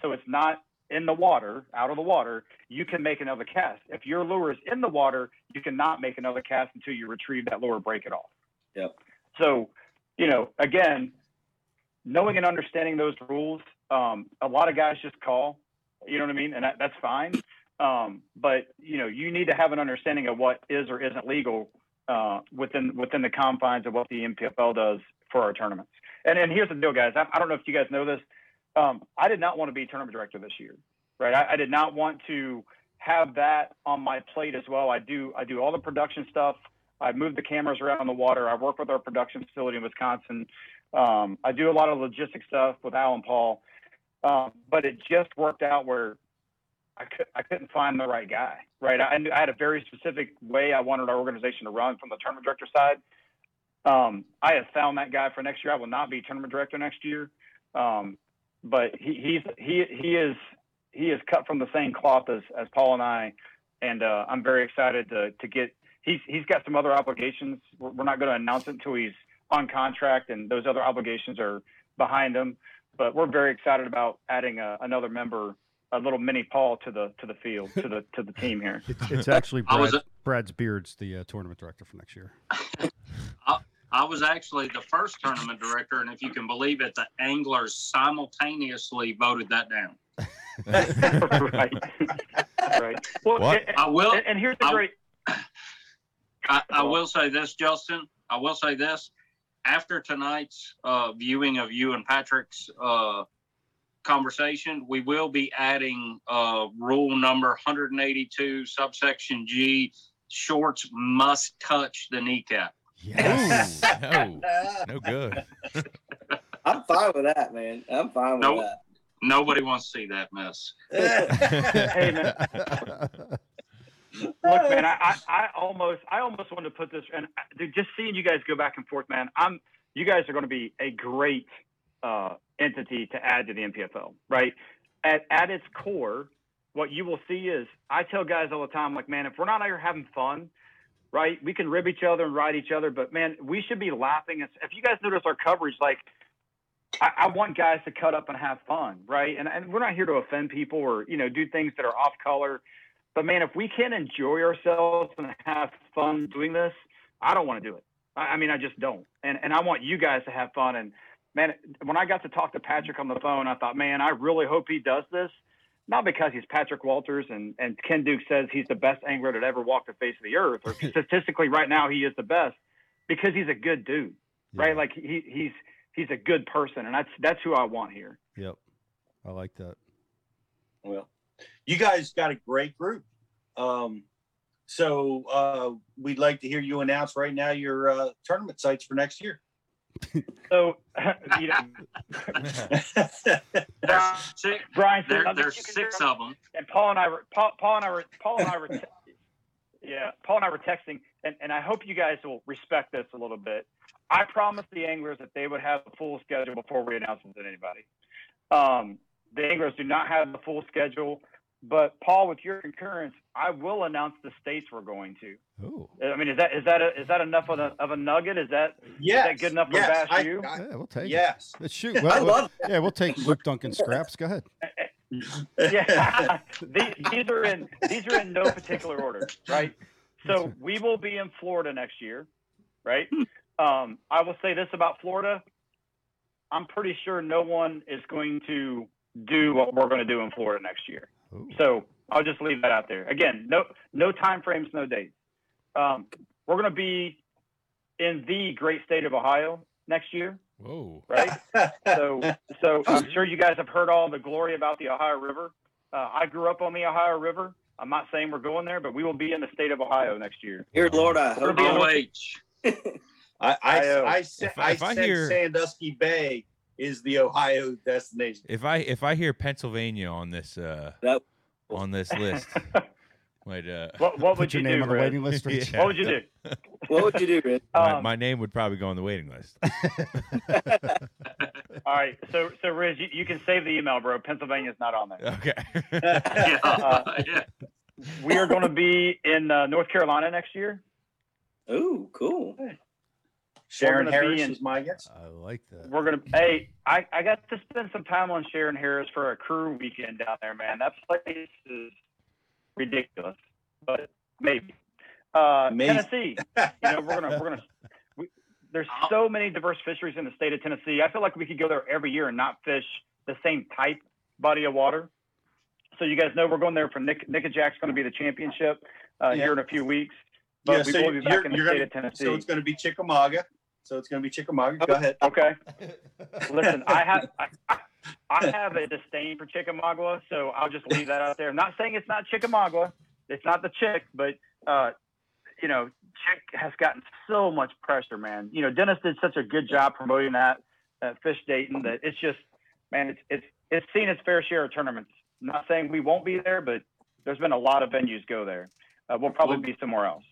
so it's not in the water, out of the water, you can make another cast. If your lure is in the water, you cannot make another cast until you retrieve that lure, break it off. Yep. So, you know, again, knowing and understanding those rules, um, a lot of guys just call, you know what I mean? And that, that's fine. Um, but you know, you need to have an understanding of what is or isn't legal uh, within within the confines of what the NPFL does for our tournaments. And and here's the deal, guys. I, I don't know if you guys know this. Um, I did not want to be tournament director this year, right? I, I did not want to have that on my plate as well. I do I do all the production stuff. I move the cameras around on the water. I work with our production facility in Wisconsin. Um, I do a lot of logistic stuff with Al and Paul. Um, but it just worked out where I, could, I couldn't find the right guy, right? I, I had a very specific way I wanted our organization to run from the tournament director side. Um, I have found that guy for next year. I will not be tournament director next year, um, but he, he's he he is he is cut from the same cloth as, as Paul and I, and uh, I'm very excited to to get. He's he's got some other obligations. We're, we're not going to announce it until he's on contract, and those other obligations are behind him. But we're very excited about adding a, another member a little mini Paul to the to the field to the to the team here. It's, it's actually I was Brad's Beards, the uh, tournament director for next year. I was actually the first tournament director, and if you can believe it, the anglers simultaneously voted that down. right. right. Well, What? And, I will. and- and here's the I- great. I, I will say this, Justin. I will say this. After tonight's uh, viewing of you and Patrick's uh, conversation, we will be adding uh, rule number 182, subsection G. Shorts must touch the kneecap. Yes. No, no good. i'm fine with that man i'm fine with Nope. that Nobody wants to see that mess. Hey, man. Look, man, I, I, I almost, I almost wanted to put this, and dude, just seeing you guys go back and forth, man. I'm, you guys are going to be a great uh, entity to add to the NPFL, right? At, at its core, what you will see is, I tell guys all the time, like, man, if we're not out here having fun, right, we can rib each other and ride each other, but man, we should be laughing. If if you guys notice our coverage, like, I, I want guys to cut up and have fun, right? And, and we're not here to offend people or, you know, do things that are off color. But man, if we can't enjoy ourselves and have fun doing this, I don't want to do it. I, I mean, I just don't. And and I want you guys to have fun. And man, when I got to talk to Patrick on the phone, I thought, man, I really hope he does this. Not because he's Patrick Walters and, and Ken Duke says he's the best angler that ever walked the face of the earth, or statistically right now he is the best, because he's a good dude, right? Like he he's he's a good person, and that's that's who I want here. Yep. I like that. Well, you guys got a great group. Um, so uh, we'd like to hear you announce right now your uh, tournament sites for next year. So, you know, There's six, Brian, there, there's six of them. and Paul and I were Paul, Paul and I were Paul and I were yeah Paul and I were texting and, and I hope you guys will respect this a little bit. I promised the anglers that they would have a full schedule before we announce it to anybody. Um, the anglers do not have the full schedule, but Paul, with your concurrence, I will announce the states we're going to. Oh. I mean, is that is that a, is that enough of a, of a nugget? Is that Yes. good enough for yes, Bass I- U? I- Yeah, we'll take it. yes. Let's shoot. I Well, love yeah, we'll take Luke Duncan scraps. Go ahead. yeah, these, these are in these are in no particular order, right? So we will be in Florida next year, right? Um, I will say this about Florida: I'm pretty sure no one is going to do what we're going to do in Florida next year. Ooh. So I'll just leave that out there. Again, no no time frames, no dates. Um, we're going to be in the great state of Ohio next year, Whoa. right? so so I'm sure you guys have heard all the glory about the Ohio River. Uh, I grew up on the Ohio River. I'm not saying we're going there, but we will be in the state of Ohio next year. Here, Lord, I hope. OH. I I, I, I, if I- I, if I said hear- Sandusky Bay is the Ohio destination. If I if I hear Pennsylvania on this uh That- on this list, wait, uh, What, what Put would your you name do? on the Rich? waiting list. Rich. Yeah. What would you do? What would you do, Rich? my, Um, my name would probably go on the waiting list. all right, so so Riz, you, you can save the email, bro. Pennsylvania's not on there. Okay. Yeah, Uh, yeah. We are going to be in uh, North Carolina next year. Ooh, cool. Shearon Harris in- is my guess. I like that. We're gonna. Hey, I, I got to spend some time on Shearon Harris for a crew weekend down there, man. That place is ridiculous, but maybe. Uh, Amazing. Tennessee. You know, we're gonna we're gonna. We, there's so many diverse fisheries in the state of Tennessee. I feel like we could go there every year and not fish the same type body of water. So you guys know we're going there for Nick. Nick and Jack's going to be the championship uh, Yeah. here in a few weeks. But Yeah, we so will be back in the state gonna- of Tennessee. So it's going to be Chickamauga. So it's going to be Chickamauga. Go ahead. Okay. Listen, I have I, I- I have a disdain for Chickamauga, so I'll just leave that out there. I'm not saying it's not Chickamauga, it's not the chick, but uh, you know, chick has gotten so much pressure, man. You know, Dennis did such a good job promoting that uh, fish dating that it's just, man, it's it's it's seen its fair share of tournaments. I'm not saying we won't be there, but there's been a lot of venues go there. Uh, we'll probably be somewhere else.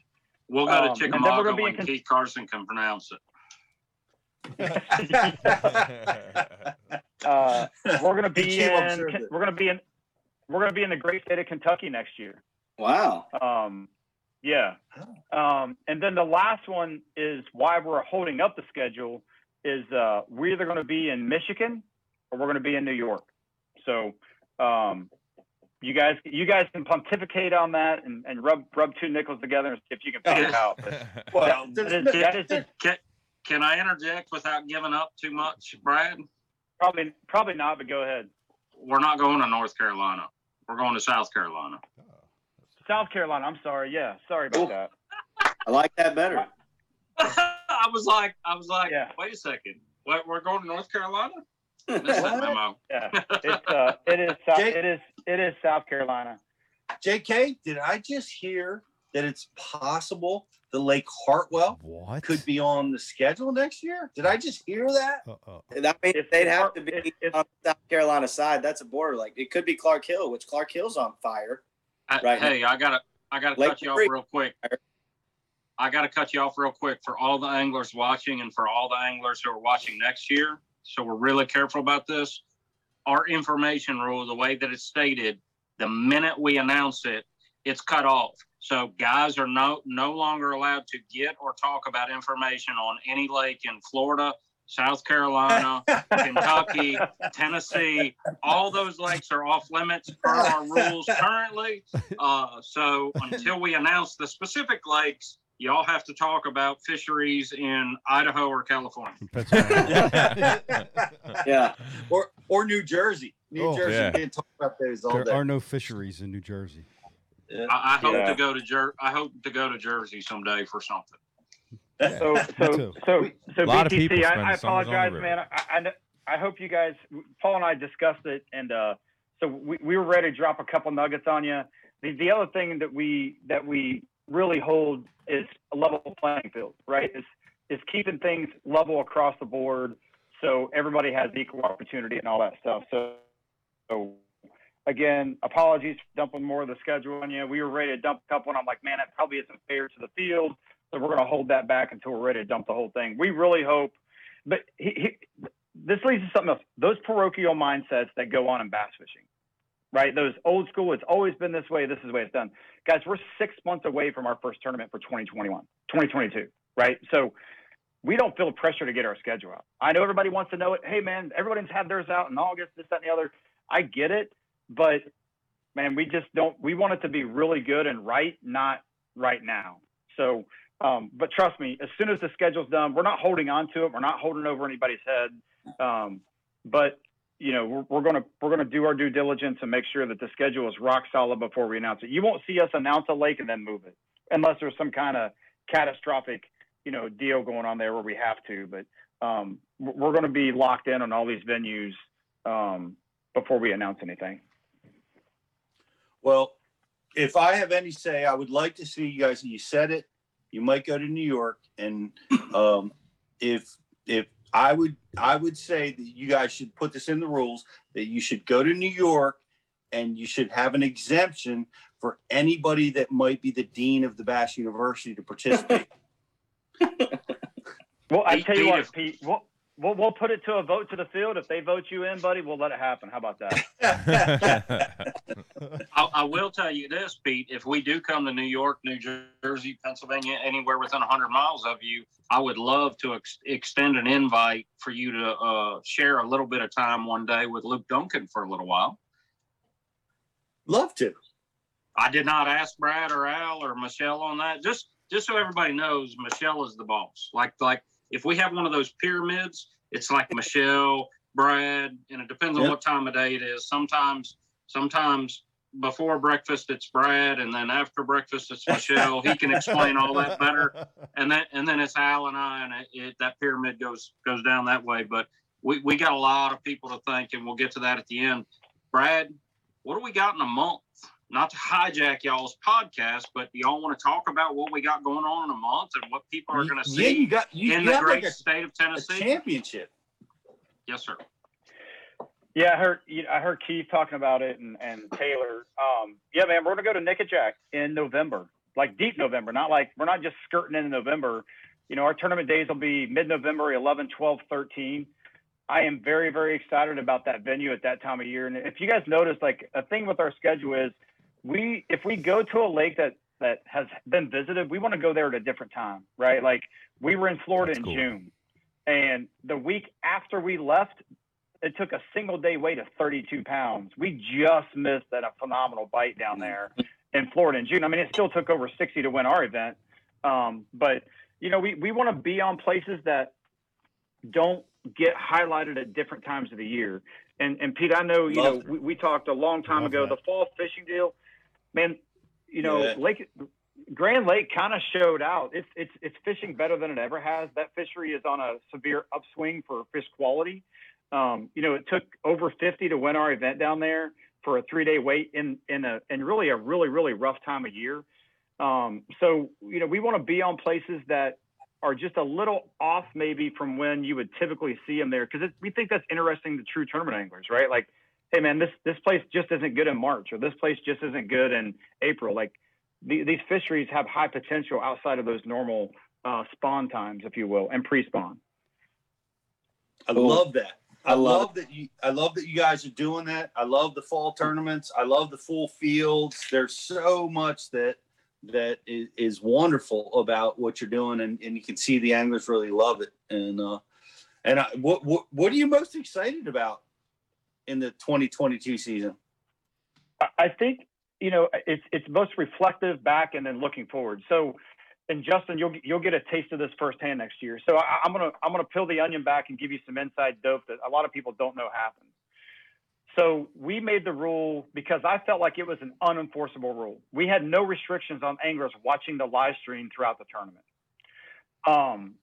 We'll go Um, to and then we're Chickamauga gonna be when con- Keith Carson can pronounce it. Uh, we're gonna be in we're gonna be in we're gonna be in the great state of Kentucky next year. Wow. Um, yeah. Um, and then the last one is why we're holding up the schedule is uh, we're either going to be in Michigan or we're going to be in New York. So um, you guys you guys can pontificate on that and, and rub rub two nickels together and see if you can figure it out. But Well, that there's is, no- that is just Can, can I interject without giving up too much, Brad? probably probably not, but go ahead. We're not going to North Carolina. We're going to South Carolina. South Carolina. I'm sorry. Yeah, sorry about Cool. that. I like that better. I was like, I was like, Yeah. wait a second. What, we're going to North Carolina? Missed that What? memo. Yeah, it's uh, it is South, Jake- it is it is South Carolina. JK, did I just hear that it's possible the Lake Hartwell What? could be on the schedule next year? Did I just hear that? Uh-oh. That means If- they'd have to be if- if- on the South Carolina side. That's a border. Like it could be Clark Hill, which Clark Hill's on fire. Uh, Right. Hey, I gotta, I gotta Lake cut you off real quick. I gotta cut you off real quick for all the anglers watching and for all the anglers who are watching next year. So we're really careful about this. Our information rule, the way that it's stated, the minute we announce it, it's cut off. So guys are no no longer allowed to get or talk about information on any lake in Florida, South Carolina, Kentucky, Tennessee, all those lakes are off limits per our rules currently. Uh, so until we announce the specific lakes, y'all have to talk about fisheries in Idaho or California. Pennsylvania. Yeah. Or or New Jersey? New Oh, Jersey yeah. can't talk about those all there day. are no fisheries in New Jersey. Yeah. I, I hope Yeah. to go to Jer- I hope to go to Jersey someday for something. Yeah, So, me so, so, so, A of BTC, I, I the summers on the apologize, man. I, I, kn- I hope you guys, Paul and I discussed it, and uh, so we, we were ready to drop a couple nuggets on you. The, the other thing that we that we really hold is a level playing field, right? Is is keeping things level across the board, so everybody has equal opportunity and all that stuff. So, so again, apologies for dumping more of the schedule on you. We were ready to dump a couple, and I'm like, man, that probably isn't fair to the field. So we're going to hold that back until we're ready to dump the whole thing. We really hope, but he, he, this leads to something else. Those parochial mindsets that go on in bass fishing, right? Those old school, it's always been this way. This is the way it's done. Guys, we're six months away from our first tournament for 2021, 2022, right? So we don't feel pressure to get our schedule out. I know everybody wants to know it. Hey, man, everybody's had theirs out in August, this, that, and the other. I get it, but man, we just don't. We want it to be really good and right, not right now. So, um, but trust me, as soon as the schedule's done, we're not holding on to it. We're not holding over anybody's head. Um, but you know, we're, gonna we're gonna do our due diligence and make sure that the schedule is rock solid before we announce it. You won't see us announce a lake and then move it, unless there's some kind of catastrophic, you know, deal going on there where we have to. But um, we're we're gonna be locked in on all these venues um, before we announce anything. Well, if I have any say, I would like to see you guys. And you said it. You might go to New York, and um, if if I would I would say that you guys should put this in the rules that you should go to New York, and you should have an exemption for anybody that might be the dean of the Bass University to participate. Well, I tell you what, Pete, we'll, we'll we'll put it to a vote to the field. If they vote you in, buddy, we'll let it happen. How about that? I, I will tell you this, Pete. If we do come to New York, New Jersey, Pennsylvania, anywhere within 100 miles of you, I would love to ex- extend an invite for you to uh, share a little bit of time one day with Luke Duncan for a little while. Love to. I did not ask Brad or Al or Michelle on that. Just just so everybody knows, Michelle is the boss. Like like if we have one of those pyramids, it's like Michelle, Brad, and it depends on Yep. what time of day it is. Sometimes sometimes before breakfast it's Brad, and then after breakfast it's Michelle. he can explain all that better. And then and then it's Al and I, and it, it, that pyramid goes goes down that way. But we we got a lot of people to thank, and we'll get to that at the end. Brad, what do we got in a month? Not to hijack y'all's podcast, but do y'all want to talk about what we got going on in a month and what people are going to see Yeah, see you got you, in you the great like state of a, a Tennessee? championship. Yes, sir. Yeah, I heard I heard Keith talking about it and, and Taylor. Um, yeah, man, we're gonna go to Nickajack in November, like deep November, not like we're not just skirting into November. You know, our tournament days will be mid-November, 11, 12, 13. I am very, very excited about that venue at that time of year. And if you guys notice, like a thing with our schedule is we if we go to a lake that that has been visited, we want to go there at a different time, right? Like we were in Florida That's in cool. June, and the week after we left, it took a single day weight of 32 pounds. We just missed that a phenomenal bite down there in Florida in June. I mean, it still took over 60 to win our event, um, but you know, we we want to be on places that don't get highlighted at different times of the year. And and Pete, I know you Love know we, we talked a long time Love ago that. the fall fishing deal, man. You know, Yeah. Lake Grand Lake kind of showed out. It's it's it's fishing better than it ever has. That fishery is on a severe upswing for fish quality. Um, you know, it took over 50 to win our event down there for a three day wait in in a in really a really really rough time of year. Um, so you know, we want to be on places that are just a little off maybe from when you would typically see them there because we think that's interesting to true tournament anglers, right? Like, hey man, this this place just isn't good in March or this place just isn't good in April. Like the, these fisheries have high potential outside of those normal uh, spawn times, if you will, and pre-spawn. I Cool. love that. I, I love love, that you. I love that you guys are doing that. I love the fall tournaments. I love the full fields. There's so much that that is, is wonderful about what you're doing, and, and you can see the anglers really love it. And uh, and I, what what what are you most excited about in the 2022 season? I- think you know it's it's most reflective back and then looking forward. So, and Justin, you'll you'll get a taste of this firsthand next year. So I, I'm gonna I'm gonna peel the onion back and give you some inside dope that a lot of people don't know happens. So we made the rule because I felt like it was an unenforceable rule. We had no restrictions on anglers watching the live stream throughout the tournament. um,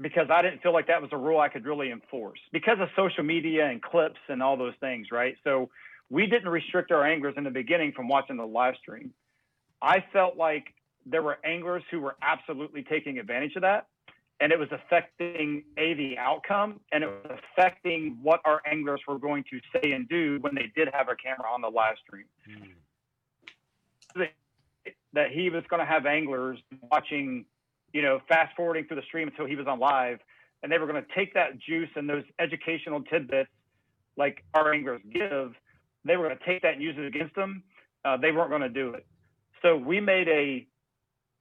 because I didn't feel like that was a rule I could really enforce because of social media and clips and all those things, right? So we didn't restrict our anglers in the beginning from watching the live stream. I felt like there were anglers who were absolutely taking advantage of that. And it was affecting a the outcome, and it was affecting what our anglers were going to say and do when they did have a camera on the live stream. Hmm. That he was going to have anglers watching, you know, fast forwarding through the stream until he was on live, and they were going to take that juice and those educational tidbits, like our anglers give, they were going to take that and use it against them. Uh, they weren't going to do it. So we made a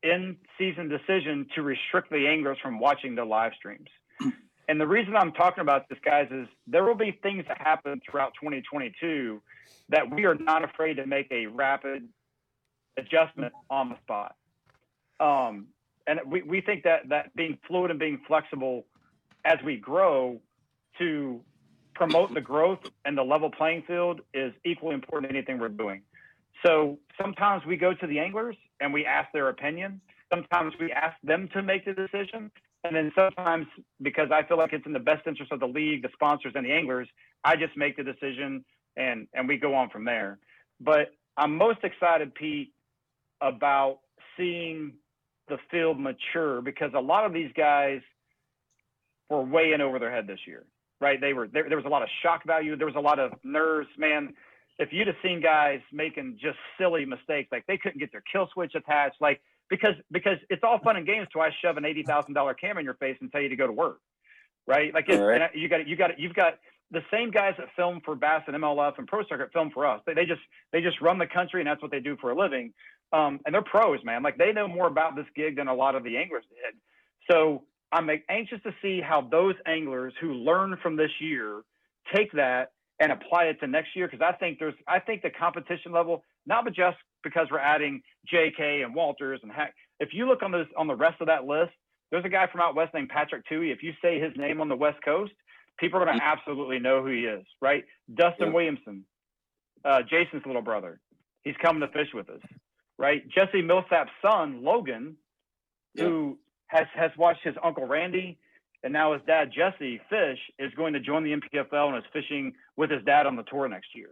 in season decision to restrict the anglers from watching the live streams. And the reason I'm talking about this, guys, is there will be things that happen throughout 2022 that we are not afraid to make a rapid adjustment on the spot. Um, and we, we think that that being fluid and being flexible as we grow to promote the growth and the level playing field is equally important to anything we're doing. So sometimes we go to the anglers and we ask their opinion. Sometimes we ask them to make the decision. And then sometimes, because I feel like it's in the best interest of the league, the sponsors, and the anglers, I just make the decision and, and we go on from there. But I'm most excited, Pete, about seeing the field mature because a lot of these guys were way in over their head this year, right? They were there, there was a lot of shock value. There was a lot of nerves, man if you'd have seen guys making just silly mistakes, like they couldn't get their kill switch attached, like because because it's all fun and games till I shove an eighty thousand dollar camera in your face and tell you to go to work, right? Like it, right. you got you got you've got the same guys that film for Bass and MLF and Pro Circuit film for us. They, they just they just run the country and that's what they do for a living. Um, and they're pros, man. Like they know more about this gig than a lot of the anglers did. So I'm anxious to see how those anglers who learn from this year take that and apply it to next year because I think there's I think the competition level not but just because we're adding J.K. and Walters and heck if you look on this on the rest of that list there's a guy from out west named Patrick Tuohy if you say his name on the West Coast people are going to mm-hmm. absolutely know who he is right Dustin yeah. Williamson uh, Jason's little brother he's coming to fish with us right Jesse Millsap's son Logan yeah. who has has watched his uncle Randy and now his dad Jesse Fish is going to join the NPFL and is fishing with his dad on the tour next year.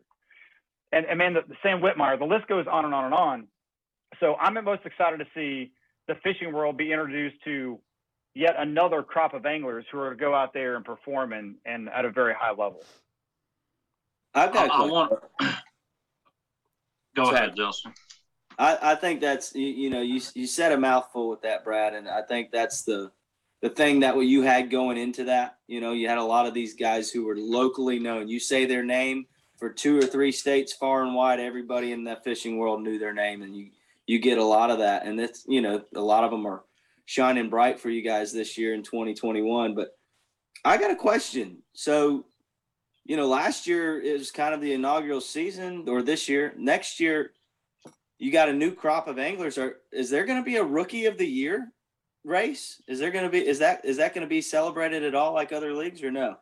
And, and man, the, the Sam Whitmire, the list goes on and on and on. So I'm most excited to see the fishing world be introduced to yet another crop of anglers who are going to go out there and perform and, and at a very high level. I've got. I, I want. Go Sorry. ahead, Justin. I, I think that's you, you know you you said a mouthful with that, Brad, and I think that's the the thing that what you had going into that. You know, you had a lot of these guys who were locally known. You say their name for two or three states far and wide, everybody in that fishing world knew their name, and you you get a lot of that. And that's you know, a lot of them are shining bright for you guys this year in 2021. But I got a question. So, you know, last year is kind of the inaugural season, or this year. Next year, you got a new crop of anglers. Are is there going to be a rookie of the year race? Is there going to be is that is that going to be celebrated at all like other leagues or no?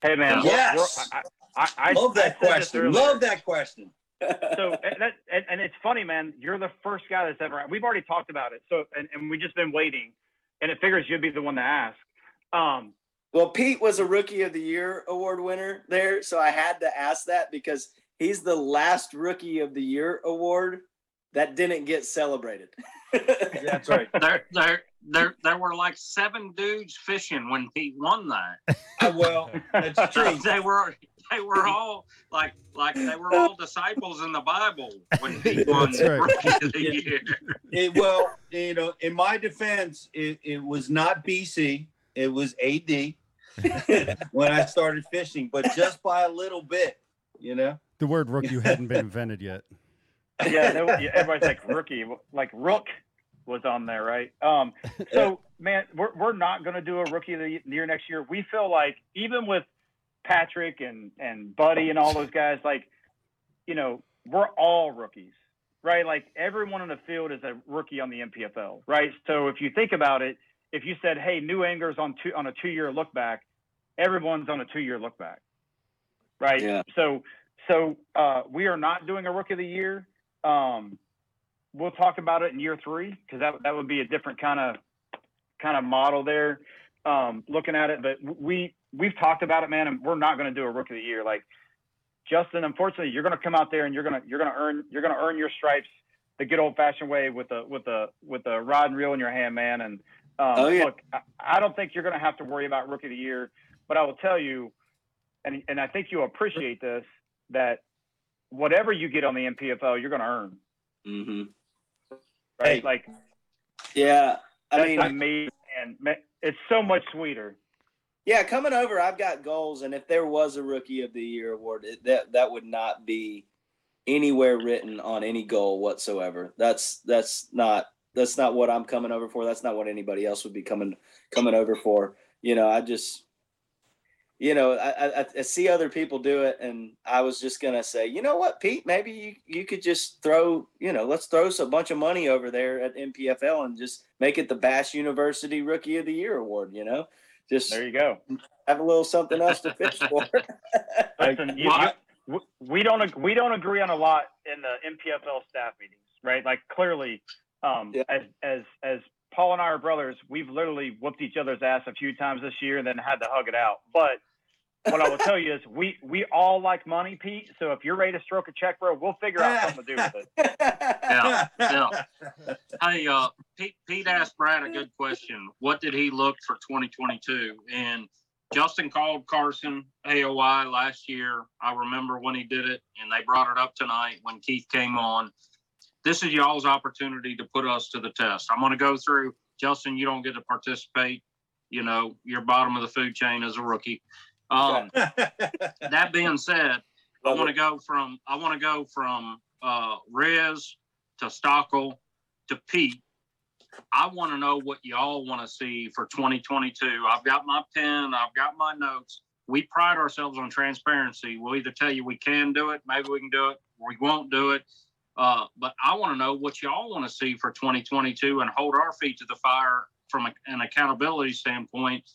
Hey man, yes. We're, we're, I, I, love that I question. Love that question. so and, that, and, and, it's funny, man. You're the first guy that's ever. We've already talked about it. So and, and we've just been waiting, and it figures you'd be the one to ask. Um, well, Pete was a Rookie of the Year award winner there, so I had to ask that because he's the last Rookie of the Year award that didn't get celebrated. That's right. There, there, there, there were like seven dudes fishing when he won that. Uh, well, that's true. they were, they were all like, like they were all disciples in the Bible when he won right. Rookie of the Year. It, well, you know, in my defense, it, it was not BC; it was AD when I started fishing, but just by a little bit, you know. The word rookie hadn't been invented yet yeah, everybody's like rookie, like Rook was on there, right? Um, so man, we're we're not going to do a rookie of the year next year. We feel like even with Patrick and and Buddy and all those guys, like you know, we're all rookies, right? Like everyone in the field is a rookie on the NPFL, right? So if you think about it, if you said, "Hey, new anglers on two on a two year look back," everyone's on a two year look back, right? Yeah. So so uh, we are not doing a rookie of the year. Um, we'll talk about it in year three because that that would be a different kind of kind of model there, um, looking at it. But we we've talked about it, man, and we're not going to do a rookie of the year. Like Justin, unfortunately, you're going to come out there and you're going to you're going to earn you're going to earn your stripes the good old fashioned way with a with a with a rod and reel in your hand, man. And um, Oh, yeah. look, I, I don't think you're going to have to worry about rookie of the year, but I will tell you, and and I think you'll appreciate this that whatever you get on the NPFL, you're going to earn, hmm right? Hey, like Yeah. I mean, amazing, and it's so much sweeter. Yeah, coming over, I've got goals, and if there was a Rookie of the Year award, it, that that would not be anywhere written on any goal whatsoever. That's that's not that's not what I'm coming over for. That's not what anybody else would be coming coming over for. You know, I just, you know, I, I, I see other people do it, and I was just gonna say, you know what, Pete, maybe you you could just throw, you know, let's throw a bunch of money over there at NPFL and just make it the Bass University Rookie of the Year award. You know, just There you go. have a little something else to fish for. Listen, you, you- we don't we don't agree on a lot in the NPFL staff meetings, right? Like clearly, um, Yeah. as as as Paul and I are brothers, we've literally whooped each other's ass a few times this year, and then had to hug it out. But what I will tell you is, we we all like money, Pete. So if you're ready to stroke a check, bro, we'll figure out something to do with it. Yeah, yeah. Hey, uh, Pete, Pete asked Brad a good question. What did he look for 2022? And Justin called Carson AOY last year. I remember when he did it, and they brought it up tonight when Keith came on. This is y'all's opportunity to put us to the test. I'm going to go through. Justin, you don't get to participate. You know, you're bottom of the food chain as a rookie. Um, that being said, I want to go from I want to go from uh, Riz to Stockel to Pete. I want to know what y'all want to see for 2022. I've got my pen. I've got my notes. We pride ourselves on transparency. We'll either tell you we can do it, maybe we can do it, or we won't do it. Uh, but I want to know what y'all want to see for 2022 and hold our feet to the fire from a, an accountability standpoint.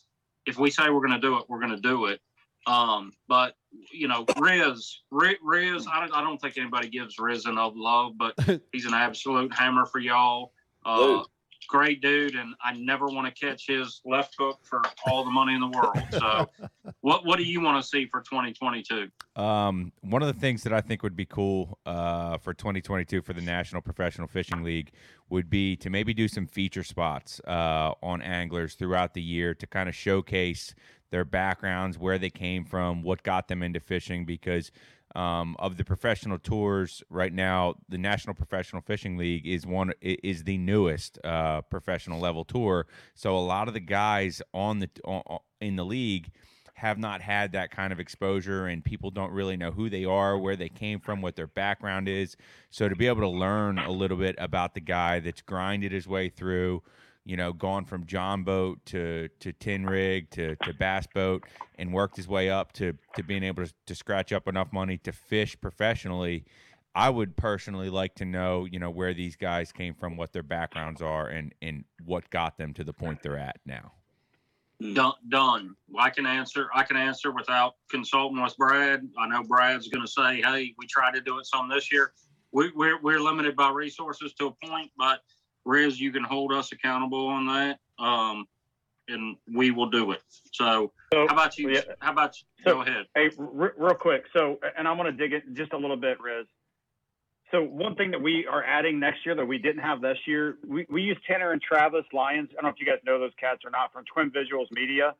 If we say we're going to do it, we're going to do it. Um, but you know, Riz, Riz, Riz I, don't, I don't think anybody gives Riz enough love, but he's an absolute hammer for y'all. Uh, Dude. Great dude, and I never want to catch his left hook for all the money in the world. So, what what do you want to see for 2022? Um, one of the things that I think would be cool uh, for 2022 for the National Professional Fishing League would be to maybe do some feature spots uh, on anglers throughout the year to kind of showcase their backgrounds, where they came from, what got them into fishing. Because um, of the professional tours right now, the National Professional Fishing League is one is the newest uh, professional level tour. So a lot of the guys on the on, in the league have not had that kind of exposure and people don't really know who they are, where they came from, what their background is. So to be able to learn a little bit about the guy that's grinded his way through, you know, gone from John boat to to tin rig to, to bass boat and worked his way up to to being able to, to scratch up enough money to fish professionally. I would personally like to know, you know, where these guys came from, what their backgrounds are, and and what got them to the point they're at now. Done. Done. I can answer. I can answer without consulting with Brad. I know Brad's going to say, "Hey, we tried to do it some this year. We, we're we're limited by resources to a point, but Riz, you can hold us accountable on that, um, and we will do it. So, So, how about you? yeah. How about you? So- Go ahead. Hey, r- real quick. So, and I want to dig it just a little bit, Riz. So, one thing that we are adding next year that we didn't have this year, we, we use Tanner and Travis Lyons. I don't know if you guys know those cats or not from Twin Visuals Media.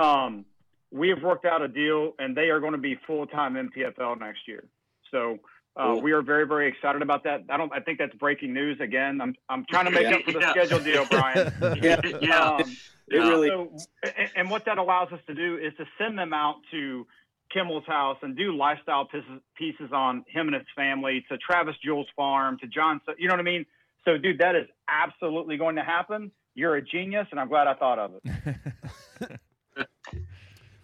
Um, we have worked out a deal, and they are going to be full time NPFL next year. So, uh, Cool. we are very, very excited about that. I don't. I think that's breaking news again. I'm, I'm trying to make up for the Yeah. schedule deal, Brian. Yeah. yeah. Um, It really so, and, and what that allows us to do is to send them out to Kimmel's house and do lifestyle pieces, pieces on him and his family, to Travis Jewell's Farm, to John. So, you know what I mean? So, dude, that is absolutely going to happen. You're a genius, and I'm glad I thought of it.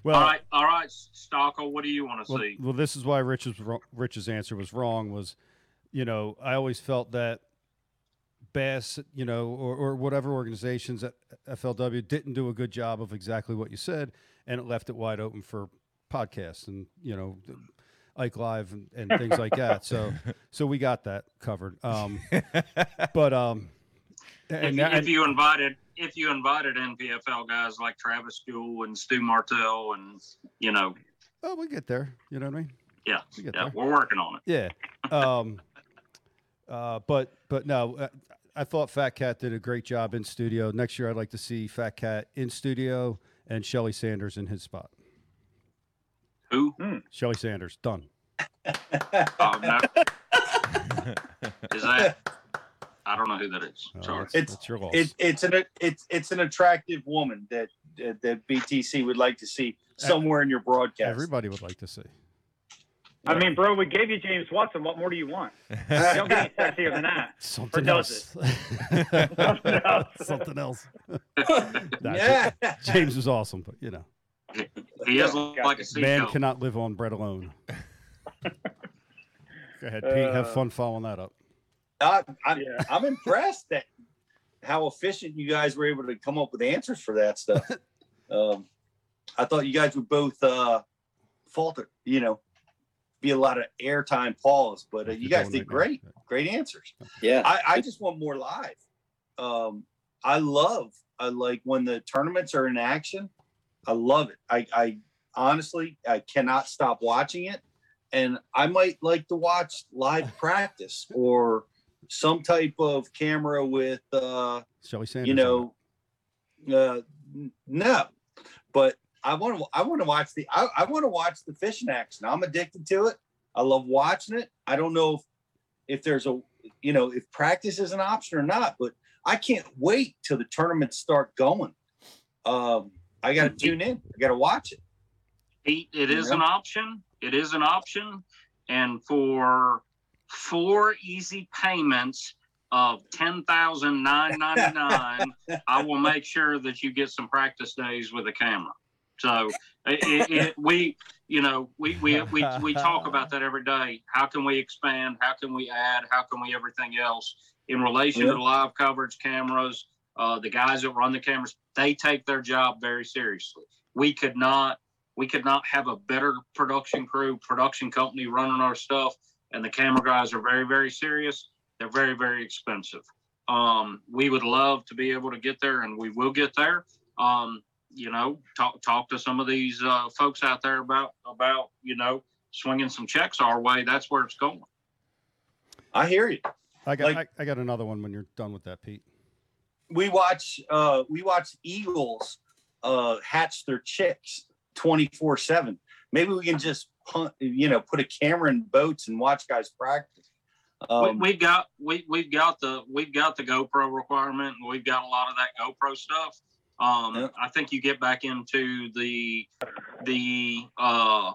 Well, all right. All right. Stockel, what do you want to well, see? well, this is why Rich's Rich's answer was wrong. Was you know I always felt that Bass, you know, or, or whatever organizations at FLW didn't do a good job of exactly what you said, and it left it wide open for podcasts and you know Ike Live and, and things like that. So so we got that covered. Um, but um, And, you- and- if you invited if you invited NPFL guys like Travis Jewell and Stu Martell and you know, oh, we get there. You know what I mean? yeah, We get yeah, there. we're working on it. Yeah. Um, uh, but but no, uh, I thought Fat Cat did a great job in studio. Next year, I'd like to see Fat Cat in studio and Shelly Sanders in his spot. Who? Shelly Sanders, done. Oh, no. Is that? I don't know who that is. Uh, Sorry. that's, It's- that's your loss. It, it's an it's it's an attractive woman that that that BTC would like to see somewhere in your broadcast. Everybody would like to see. I mean, bro, we gave you James Watson. What more do you want? You don't get any sexier than that. Something else. Something else. Something else. Nah, yeah. Ja- James was awesome, but you know, He is like a man seagull. cannot live on bread alone. Go ahead, Pete. Have Uh, fun following that up. I, I'm, Yeah. I'm impressed that how efficient you guys were able to come up with answers for that stuff. um, I thought you guys would both uh, falter, you know, be a lot of airtime pause, but uh, you guys did great, great answers. Yeah. I, I just want more live. Um, I love, I like when the tournaments are in action. I love it. I, I honestly, I cannot stop watching it. And I might like to watch live practice or some type of camera with, uh, Shelly Sanders. you know, uh, no, but I want to, I want to watch the, I, I want to watch the fishing action. I'm addicted to it. I love watching it. I don't know if, if there's a, you know, if practice is an option or not, but I can't wait till the tournaments start going. Um, I got to tune in. I got to watch it. Pete, it is Yeah. an option. It is an option. And for four easy payments of ten thousand nine ninety nine, I will make sure that you get some practice days with a camera. So it, it, it, we, you know, we, we we we talk about that every day. How can we expand? How can we add? How can we everything else in relation to live coverage cameras? Uh, the guys that run the cameras, they take their job very seriously. We could not we could not have a better production crew, production company running our stuff. And the camera guys are very, very serious. They're very, very expensive. Um, we would love to be able to get there, and we will get there. Um, you know, talk talk to some of these uh, folks out there about about you know swinging some checks our way. That's where it's going. I hear you. I got like- I, I got another one when you're done with that, Pete. we watch uh we watch eagles uh hatch their chicks 24 7 maybe we can just hunt you know put a camera in boats and watch guys practice um, we, we've got we we've got the we've got the GoPro requirement, and we've got a lot of that GoPro stuff. Um, Yeah. I think you get back into the the uh,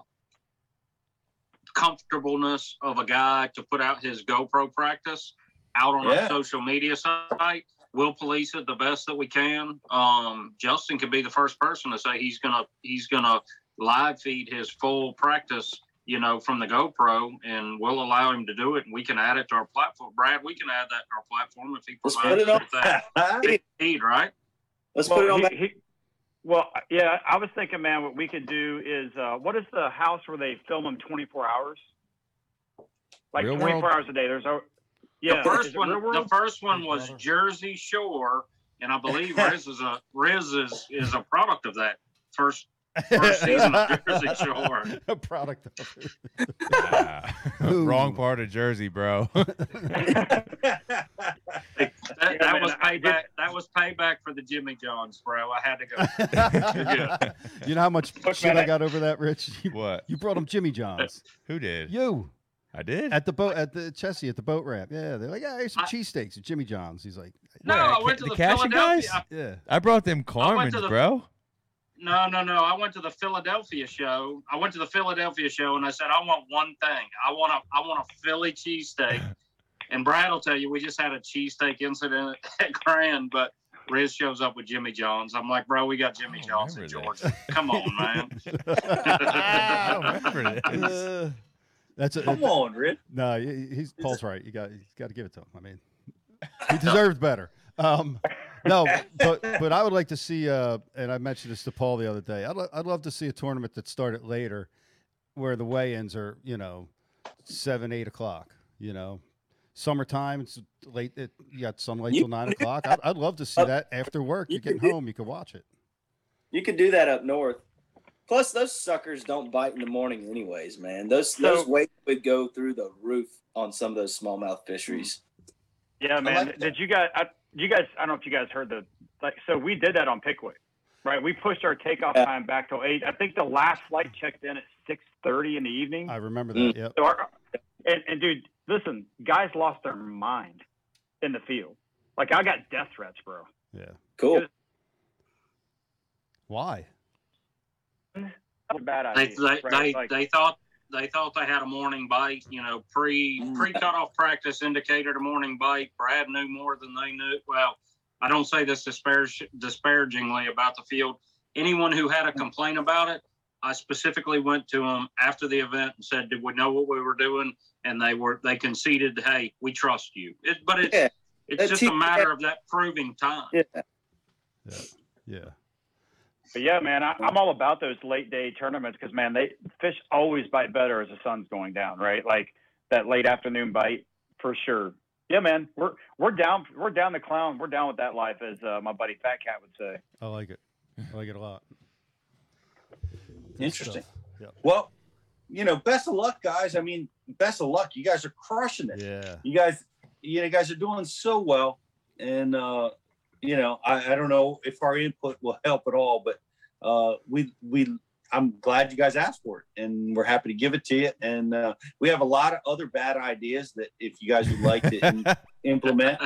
comfortableness of a guy to put out his GoPro practice out on Yeah. a social media site. We'll police it the best that we can. Um, Justin could be the first person to say he's gonna he's gonna live feed his full practice you know, from the GoPro, and we'll allow him to do it, and we can add it to our platform. Brad, we can add that to our platform if he Let's provides put it on- with that feed, right? Let's put it on he- back. he- well, yeah, I was thinking, man, what we could do is, uh, what is the house where they film them 24 hours? Like Real 24 World? hours a day. There's a, yeah. the first one, the first one was Jersey Shore, and I believe Riz is a Riz is is a product of that first first season of Jersey Shore. a product of it. Ah, Wrong part of Jersey, bro. That, that was payback. That was payback for the Jimmy Johns, bro. I had to go. you know how much Look, shit I I- got over that, Rich? You, what? you brought him Jimmy John's. Who did? You I did. at the boat at the Chessie at the boat ramp. Yeah, they're like, yeah, here's some I- cheesesteaks at Jimmy John's. He's like, No, Where, I went to the, Cashion Philadelphia. guys? yeah. I brought them I went Carmen's, the- bro. No, no, no. I went to the Philadelphia show. I went to the Philadelphia show and I said, I want one thing. I want a I want a Philly cheesesteak. and Brad will tell you we just had a cheesesteak incident at Grand, but Riz shows up with Jimmy John's. I'm like, bro, we got Jimmy I don't John's in Georgia. Come on, man. I remember this. Uh, that's a, come on Riz. No, he's Paul's right. You got you got to give it to him. I mean, he deserves better. Um, no, but but I would like to see. Uh, and I mentioned this to Paul the other day. I'd lo- I'd love to see a tournament that started later, where the weigh-ins are you know seven eight o'clock. You know, summertime. It's late. It, you got sunlight You till nine o'clock. I'd, I'd love to see that after work. you You're getting home. You can watch it. You could do that up north. Plus, those suckers don't bite in the morning, anyways, man. Those So- those weights would go through the roof on some of those smallmouth fisheries. Yeah, man. like did you guys? I, you guys? I don't know if you guys heard the like. So we did that on Pickwick, right? We pushed our takeoff Yeah. time back till eight. I think the last flight checked in at six thirty in the evening. I remember Mm. that. Yeah. So our, and, and dude, listen, guys lost their mind in the field. Like I got death threats, bro. Yeah. Cool. Why? That's a bad They idea. they, right? they, Like, they thought they thought they had a morning bite. You know, pre Mm. pre cutoff practice indicated a morning bite. Brad knew more than they knew. Well, I don't say this disparage, disparagingly about the field. Anyone who had a complaint about it, I specifically went to them after the event and said, "Did we know what we were doing?" And they were they conceded, "Hey, we trust you." It, but it's Yeah. it's That just a matter of that proving time. Yeah. Yeah. But yeah, man, I, I'm all about those late day tournaments because man, they fish always bite better as the sun's going down, right? Like that late afternoon bite for sure. Yeah, man, we're we're down we're down the clown. We're down with that life, as uh, my buddy Fat Cat would say. I like it. I like it a lot. Good Interesting. Yep. Well, you know, best of luck, guys. I mean, best of luck. You guys are crushing it. Yeah. You guys, you know, guys are doing so well, and uh, you know, I, I don't know if our input will help at all, but uh, we we I'm glad you guys asked for it, and we're happy to give it to you. And uh, we have a lot of other bad ideas that if you guys would like to in, implement,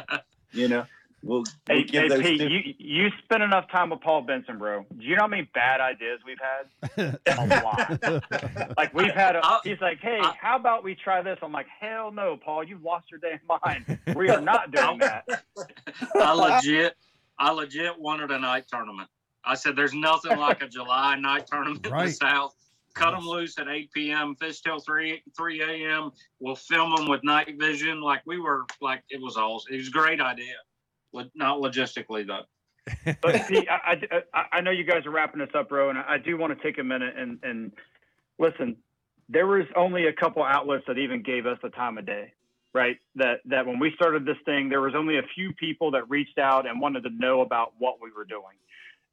you know, we'll, we'll Hey, give hey those. Pete, to- you you spend enough time with Paul Benson, bro. Do you know how many bad ideas we've had? A lot. Like we've had. A, I- he's like, hey, I- how about we try this? I'm like, hell no, Paul. You've lost your damn mind. We are not doing that. I legit, I legit wanted a night tournament. I said, "There's nothing like a July night tournament in the South. Cut them loose at 8 p.m. Fish till 3 3 a.m. We'll film them with night vision. Like we were, like it was all. It was a great idea, but not logistically though. But Pete, I, I, I know you guys are wrapping this up, bro, and I do want to take a minute and, and listen. There was only a couple outlets that even gave us the time of day, right? That that when we started this thing, there was only a few people that reached out and wanted to know about what we were doing.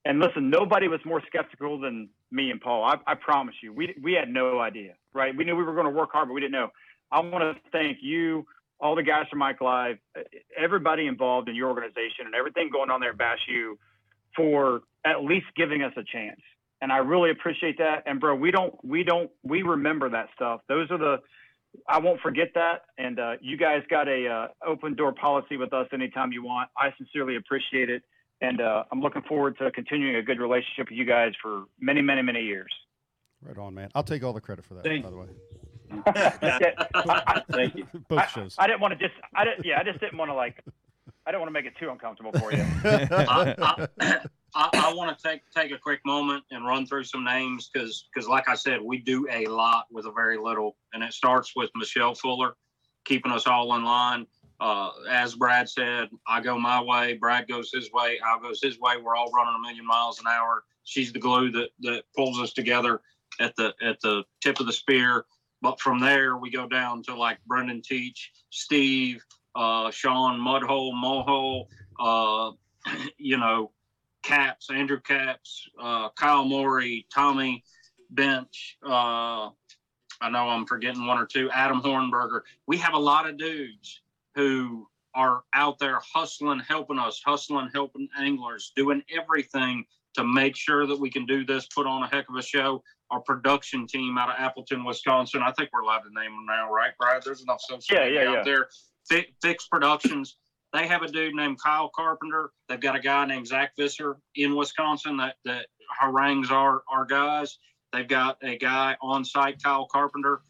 And listen, nobody was more skeptical than me and Paul. I, I promise you, we we had no idea, right? We knew we were going to work hard, but we didn't know. I want to thank you, all the guys from Mike Live, everybody involved in your organization and everything going on there at Bass U for at least giving us a chance. And I really appreciate that. And bro, we don't, we don't, we remember that stuff. Those are the, I won't forget that. And uh, you guys got a uh, open door policy with us anytime you want. I sincerely appreciate it. And uh, I'm looking forward to continuing a good relationship with you guys for many, many, many years. Right on, man. I'll take all the credit for that, Thank- by the way. Yeah, I, I, Thank you. Both I, shows. I didn't want to just, I didn't, yeah, I just didn't want to like, I don't want to make it too uncomfortable for you. I, I, I, I want to take take a quick moment and run through some names because because like I said, we do a lot with a very little, and it starts with Michelle Fuller, keeping us all in line. Uh, as Brad said, I go my way, Brad goes his way, Al goes his way. We're all running a million miles an hour. She's the glue that that pulls us together at the at the tip of the spear. But from there, we go down to like Brendan Teach, Steve, uh, Sean Mudhole, Mohole, uh, you know, Caps, Andrew Caps, uh, Kyle Morey, Tommy Bench. Uh, I know I'm forgetting one or two. Adam Hornberger. We have a lot of dudes who are out there hustling, helping us, hustling, helping anglers, doing everything to make sure that we can do this, put on a heck of a show. Our production team out of Appleton, Wisconsin. I think we're allowed to name them now, right, Brad? There's enough social Yeah, yeah, out yeah. there. Fi- Fix Productions. They have a dude named Kyle Carpenter. They've got a guy named Zach Visser in Wisconsin that that harangues our our guys. They've got a guy on site, Kyle Carpenter.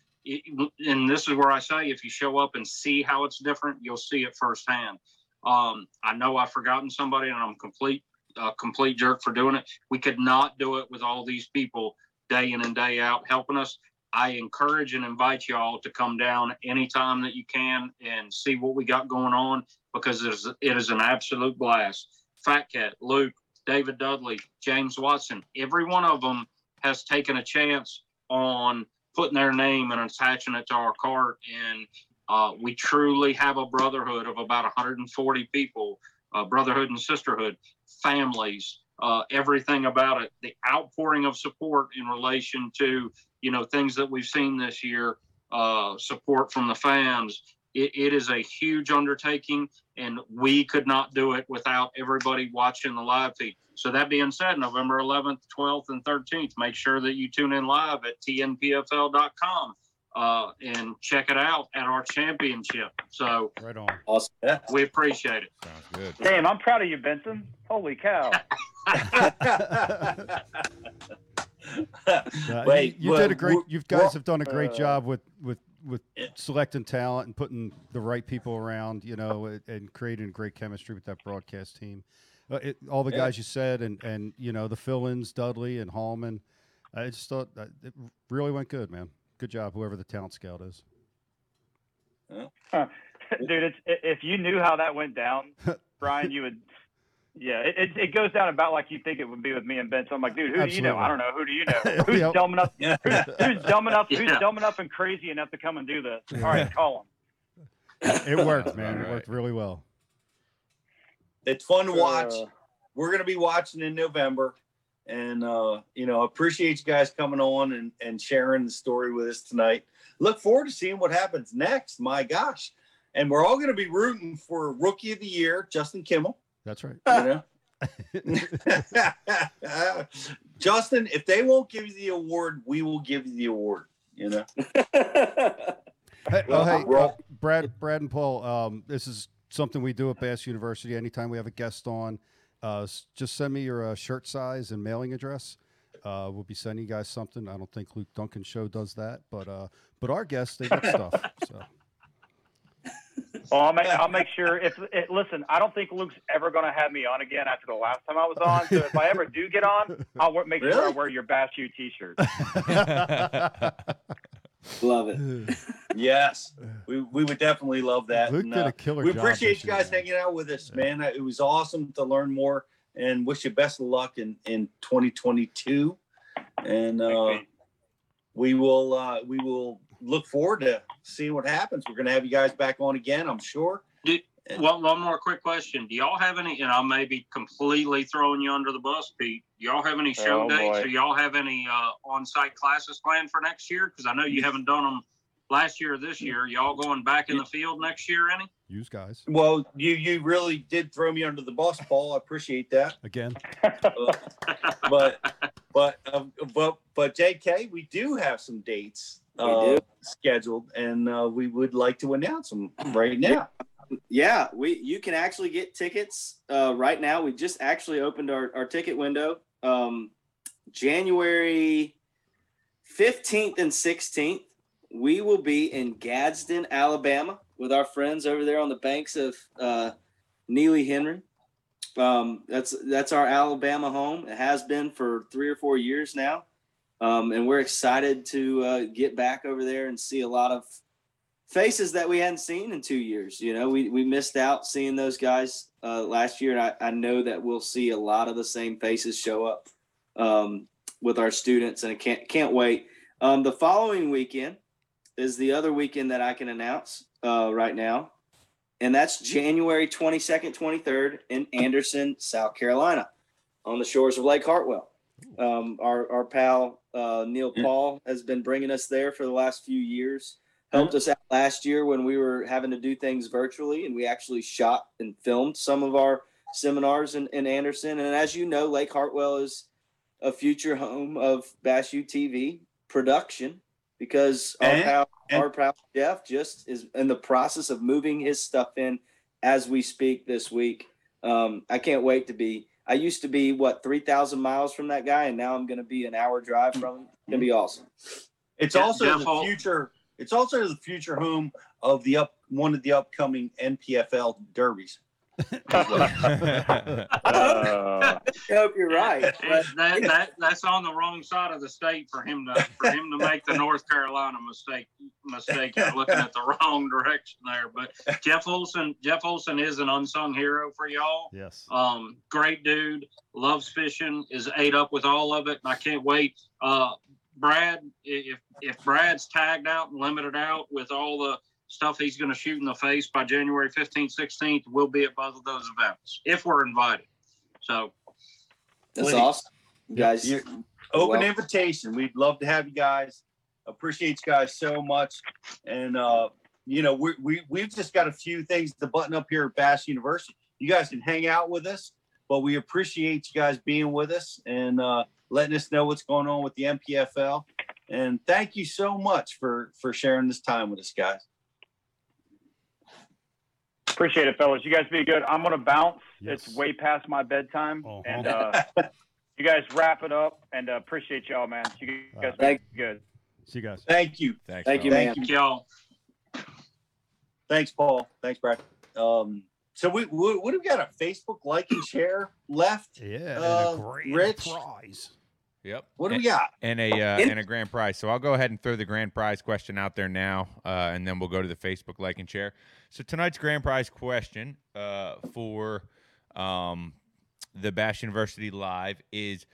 And this is where I say, if you show up and see how it's different, you'll see it firsthand. Um, I know I've forgotten somebody, and I'm complete a complete jerk for doing it. We could not do it with all these people day in and day out helping us. I encourage and invite y'all to come down anytime that you can and see what we got going on because it is, it is an absolute blast. Fat Cat, Luke, David Dudley, James Watson, every one of them has taken a chance on putting their name and attaching it to our cart. And Uh, we truly have a brotherhood of about 140 people, uh, brotherhood and sisterhood, families, uh, everything about it. The outpouring of support in relation to you know things that we've seen this year, uh, support from the fans. It, it is a huge undertaking, and we could not do it without everybody watching the live feed. So that being said, November 11th, 12th, and 13th, make sure that you tune in live at tnpfl.com uh, and check it out at our championship. So Right on. Awesome. we appreciate it. Sounds good. Damn, I'm proud of you, Benson. Holy cow. Uh, Wait, you, you well, did a great. we're- You guys have done a great uh, job with with with Yeah. selecting talent and putting the right people around. You know, and, and creating great chemistry with that broadcast team. Uh, it, all the Yeah. guys you said, and and you know the fill-ins, Dudley and Hallman. I just thought that it really went good, man. Good job, whoever the talent scout is. Dude, it's, if you knew how that went down, Brian, you would. Yeah, it, it, it goes down about like you think it would be with me and Ben. So I'm like, dude, who do you know? I don't know. Who do you know? Who's Yep. dumb enough? Yeah. Who's, who's dumb enough? Who's dumb enough and crazy enough to come and do this? All right, call him. It worked, man. All It worked really well. it's fun to watch. Uh, We're gonna be watching in November, and uh, you know, appreciate you guys coming on and and sharing the story with us tonight. Look forward to seeing what happens next. My gosh, and we're all gonna be rooting for Rookie of the Year, Justin Kimmel. That's right. You know. Justin, if they won't give you the award, we will give you the award. You know. Hey, Well, oh, hey, we're uh, Brad, Brad, and Paul. Um, this is something we do at Bass University. Anytime we have a guest on, uh, s- just send me your uh, shirt size and mailing address. Uh, we'll be sending you guys something. I don't think Luke Dunkin show does that, but uh, but our guests they get stuff. So well, I'll make I'll make sure. If it, listen, I don't think Luke's ever going to have me on again after the last time I was on. So if I ever do get on, I'll wear, make sure I Really? wear your Bass U T-shirt. Love it. Yes, we, we would definitely love that. Luke And, did uh, a killer we appreciate this you guys year, hanging out with us, man. It was awesome to learn more and wish you best of luck in, in 2022. And uh, we will uh, we will look forward to seeing what happens. We're gonna have you guys back on again, I'm sure. Well, one more quick question. Do y'all have any, and I may be completely throwing you under the bus, Pete. Do y'all have any show Oh, dates boy. or y'all have any uh, on site classes planned for next year? Because I know you haven't done them last year or this year. Y'all going back in the field next year, any? Use guys Well, you you really did throw me under the bus, Paul. I appreciate that. again. but but um, but but JK, we do have some dates We uh, do. scheduled, and uh, we would like to announce them right now. Yeah, we you can actually get tickets uh, right now. We just actually opened our, our ticket window. Um, January 15th and 16th, we will be in Gadsden, Alabama with our friends over there on the banks of uh, Neely Henry. Um, that's that's our Alabama home. It has been for three or four years now. Um, and we're excited to uh, get back over there and see a lot of faces that we hadn't seen in two years. You know, we, we missed out seeing those guys uh, last year. And I, I know that we'll see a lot of the same faces show up um, with our students and I can't, can't wait. Um, the following weekend is the other weekend that I can announce uh, right now. And that's January 22nd, 23rd in Anderson, South Carolina on the shores of Lake Hartwell. Um, our, our pal, uh, Neil Paul has been bringing us there for the last few years helped us out last year when we were having to do things virtually and we actually shot and filmed some of our seminars in, in Anderson. And as you know, Lake Hartwell is a future home of Bass U TV production because our And- pal, and- our pal Jeff just is in the process of moving his stuff in as we speak this week. Um, I can't wait to be. I used to be what three thousand miles from that guy, and now I'm going to be an hour drive from him. It's gonna be awesome. It's Yeah, also Jeff the Hall- future. It's also the future home of the up one of the upcoming NPFL derbies. Uh, I hope you're right. that, that, that that's on the wrong side of the state for him to for him to make the North Carolina mistake mistake. You're looking at the wrong direction there. But Jeff Olson Jeff Olson is an unsung hero for y'all. Yes. Um, great dude, loves fishing, is ate up with all of it, and I can't wait. Uh, Brad, if if Brad's tagged out and limited out with all the stuff he's going to shoot in the face by January 15th, 16th, we'll be at both of those events if we're invited. So That's Plenty. awesome. You guys, You're- Open Well- invitation. We'd love to have you guys. Appreciate you guys so much. And uh, you know, we we we've just got a few things to button up here at Bass University. You guys can hang out with us, but we appreciate you guys being with us and uh, letting us know what's going on with the NPFL. And thank you so much for for sharing this time with us, guys. Appreciate it, fellas. You guys be good. I'm gonna bounce. Yes. It's way past my bedtime, Uh-huh. and uh, you guys wrap it up. And uh, appreciate y'all, man. You guys Thank- be good. See you guys. Thank you. Thanks. Thank you, man. Thank you. y'all. Thanks, Paul. Thanks, Brad. Um, so we, we have we got a Facebook like and share left? Yeah, Uh, and a grand Rich? prize. Yep. What do And- we got? and a uh, and a grand prize. So I'll go ahead and throw the grand prize question out there now, uh, and then we'll go to the Facebook like and share. So tonight's grand prize question uh, for um, the Bass University Live is: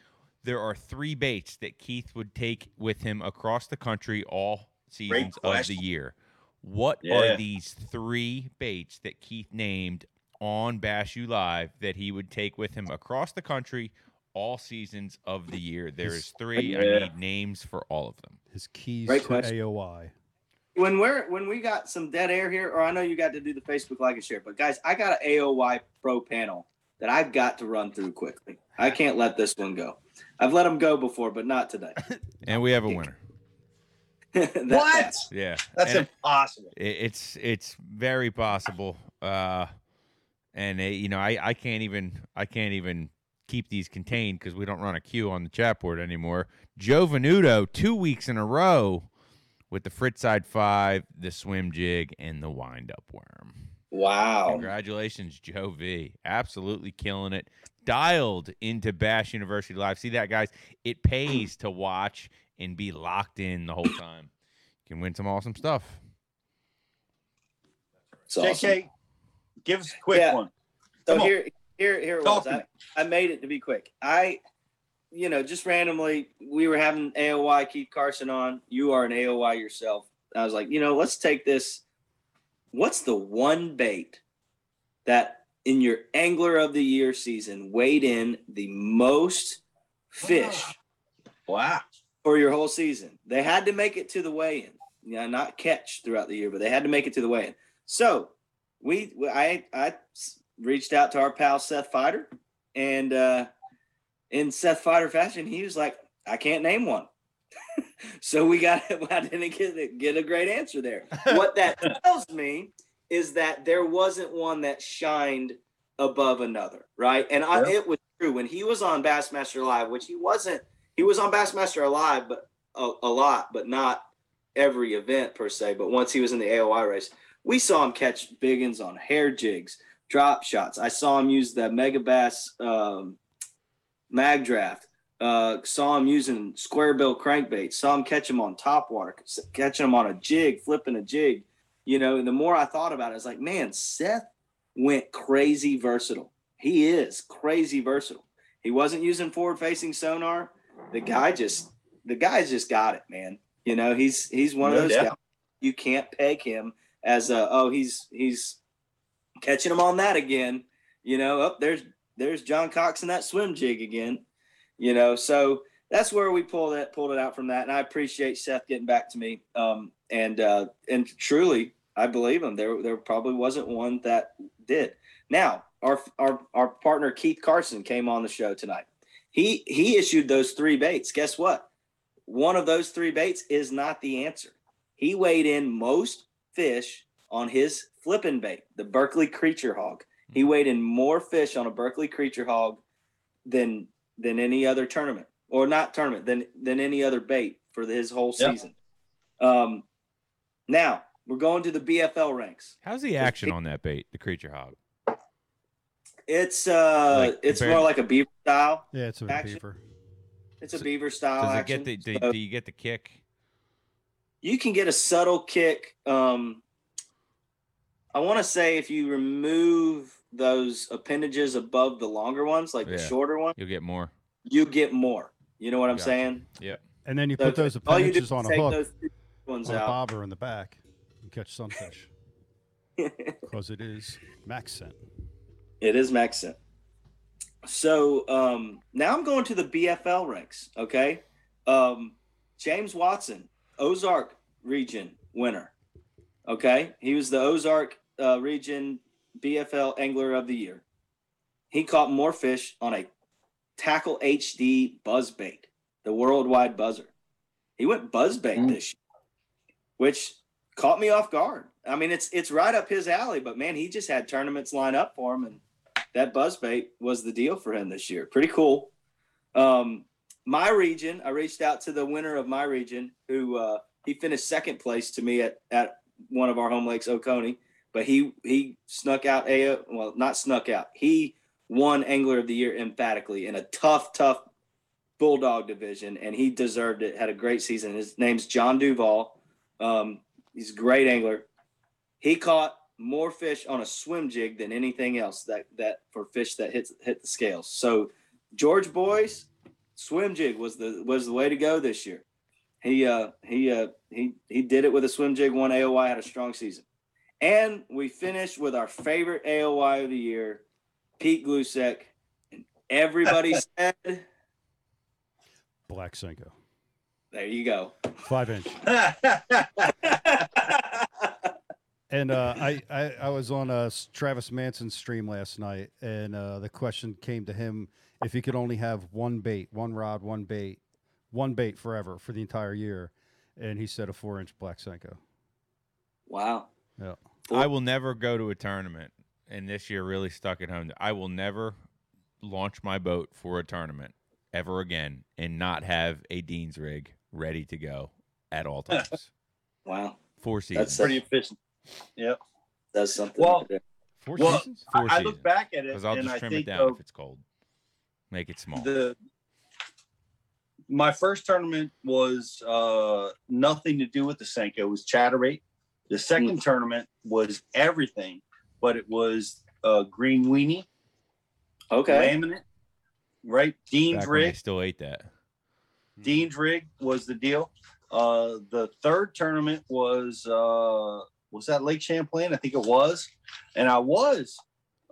there are three baits that Keith would take with him across the country all seasons of the year. What Yeah. are these three baits that Keith named on Bass U Live that he would take with him across the country all seasons of the year? There is three. I need names for all of them. His keys Great to question. AOY. when we're when we got some dead air here, or I know you got to do the Facebook like and share, but guys, I got an AOY Pro panel that I've got to run through quickly. I can't let this one go. I've let them go before, but not today. And we have a winner. That What? Yeah. That's And impossible. it, it's it's very possible. Uh, and uh, you know, I, I can't even I can't even keep these contained because we don't run a queue on the chat board anymore. Joe Venuto, two weeks in a row with the Fritzside Five, the swim jig, and the wind up worm. Wow. Congratulations, Joe V. Absolutely killing it. Dialed into Bass University Live. See that, guys? It pays to watch and be locked in the whole time. You can win some awesome stuff. It's awesome. JK, give us a quick Yeah. one. So Come on. here, here, here it was. I, I made it to be quick. I, you know, just randomly, we were having AOY Keith Carson on. You are an AOY yourself. I was like, you know, let's take this. What's the one bait that in your angler of the year season weighed in the most fish Wow. for your whole season? They had to make it to the weigh-in. Yeah, not catch throughout the year, but they had to make it to the weigh-in. So we, I, I reached out to our pal Seth Feider, and uh, in Seth Feider fashion, he was like, "I can't name one." so we got, I didn't get get a great answer there. What that tells me is that there wasn't one that shined above another, right? And I, Yeah. it was true when he was on Bassmaster Live, which he wasn't. He was on Bassmaster Live, but a, a lot, but not every event per se. But once he was in the AOY race, we saw him catch biggins on hair jigs, drop shots. I saw him use the Megabass um, Magdraft. Uh, saw him using square bill crankbait. Saw him catch him on top water, catching him on a jig, flipping a jig. You know, and the more I thought about it, I was like, man, Seth went crazy versatile. He is crazy versatile. He wasn't using forward facing sonar. The guy just, the guy's just got it, man. You know, he's he's one No of those doubt. guys. You can't peg him as a oh he's he's catching them on that again. You know, up there's there's John Cox in that swim jig again. You know, so that's where we pulled it pulled it out from that, and I appreciate Seth getting back to me. Um, and uh, and truly, I believe him. There there probably wasn't one that did. Now, our our our partner Keith Carson came on the show tonight. He he issued those three baits. Guess what? One of those three baits is not the answer. He weighed in most fish on his flipping bait, the Berkley Creature Hawg. He weighed in more fish on a Berkley Creature Hawg than than any other tournament, or not tournament, than than any other bait for his whole Yeah. season. Um, now we're going to the BFL ranks. How's the action on that bait, the creature hawg? It's uh, Like, it's more like a beaver style. Yeah, it's a Action. beaver. It's a So- beaver style. Does it action. get the do, So do you get the kick? you can get a subtle kick. Um, I want to say if you remove those appendages above the longer ones, like the shorter one, You'll get more. you get more. You know what I'm Gotcha. saying? Yeah. And then you So put those all you do appendages on a take hook those two ones on a bobber in the back. and catch sunfish because it is MaxScent. It is MaxScent. So um, now I'm going to the BFL ranks. Okay, um, James Watson, Ozark region winner. Okay, he was the Ozark uh, region BFL angler of the year. He caught more fish on a tackle HD buzz bait, the worldwide buzzer. He went buzz bait Mm. this year, which caught me off guard. I mean, it's it's right up his alley, but man, he just had tournaments line up for him, and that buzzbait was the deal for him this year. Pretty cool. Um, my region, I reached out to the winner of my region, who uh, he finished second place to me at at one of our home lakes, Oconee, but he he snuck out a well, not snuck out. He won Angler of the Year emphatically in a tough, tough bulldog division, and he deserved it. Had a great season. His name's John Duval. Um, he's a great angler. He caught more fish on a swim jig than anything else that that for fish that hits hit the scales. So George Boys swim jig was the was the way to go this year. He uh he uh he he did it with a swim jig. One AOY had a strong season, and we finished with our favorite AOY of the year, Pete Gluszek. And everybody said, Black Senko, "There you go." five inch. And uh, I, I I was on a Travis Manson stream last night, and uh, the question came to him if he could only have one bait, one rod, one bait, one bait forever for the entire year, and he said a four inch Black Senko. wow. Yeah. I will never go to a tournament, and this year really stuck at home. I will never launch my boat for a tournament ever again and not have a Dean's rig ready to go at all times. Wow. Four seasons. That's. Pretty efficient. Yep. That's something. Well. Four Well, seasons. I, Four I seasons. look back at it Because I'll just I trim it down of if it's cold. Make it small. the my first tournament was uh nothing to do with the Senko. It was Chatterbait. The second tournament was everything, but it was uh green weenie, okay. laminate, right? Dean's Back when I still ate that. Dean's rig was the deal. Uh the third tournament was uh was that Lake Champlain? I think it was. And I was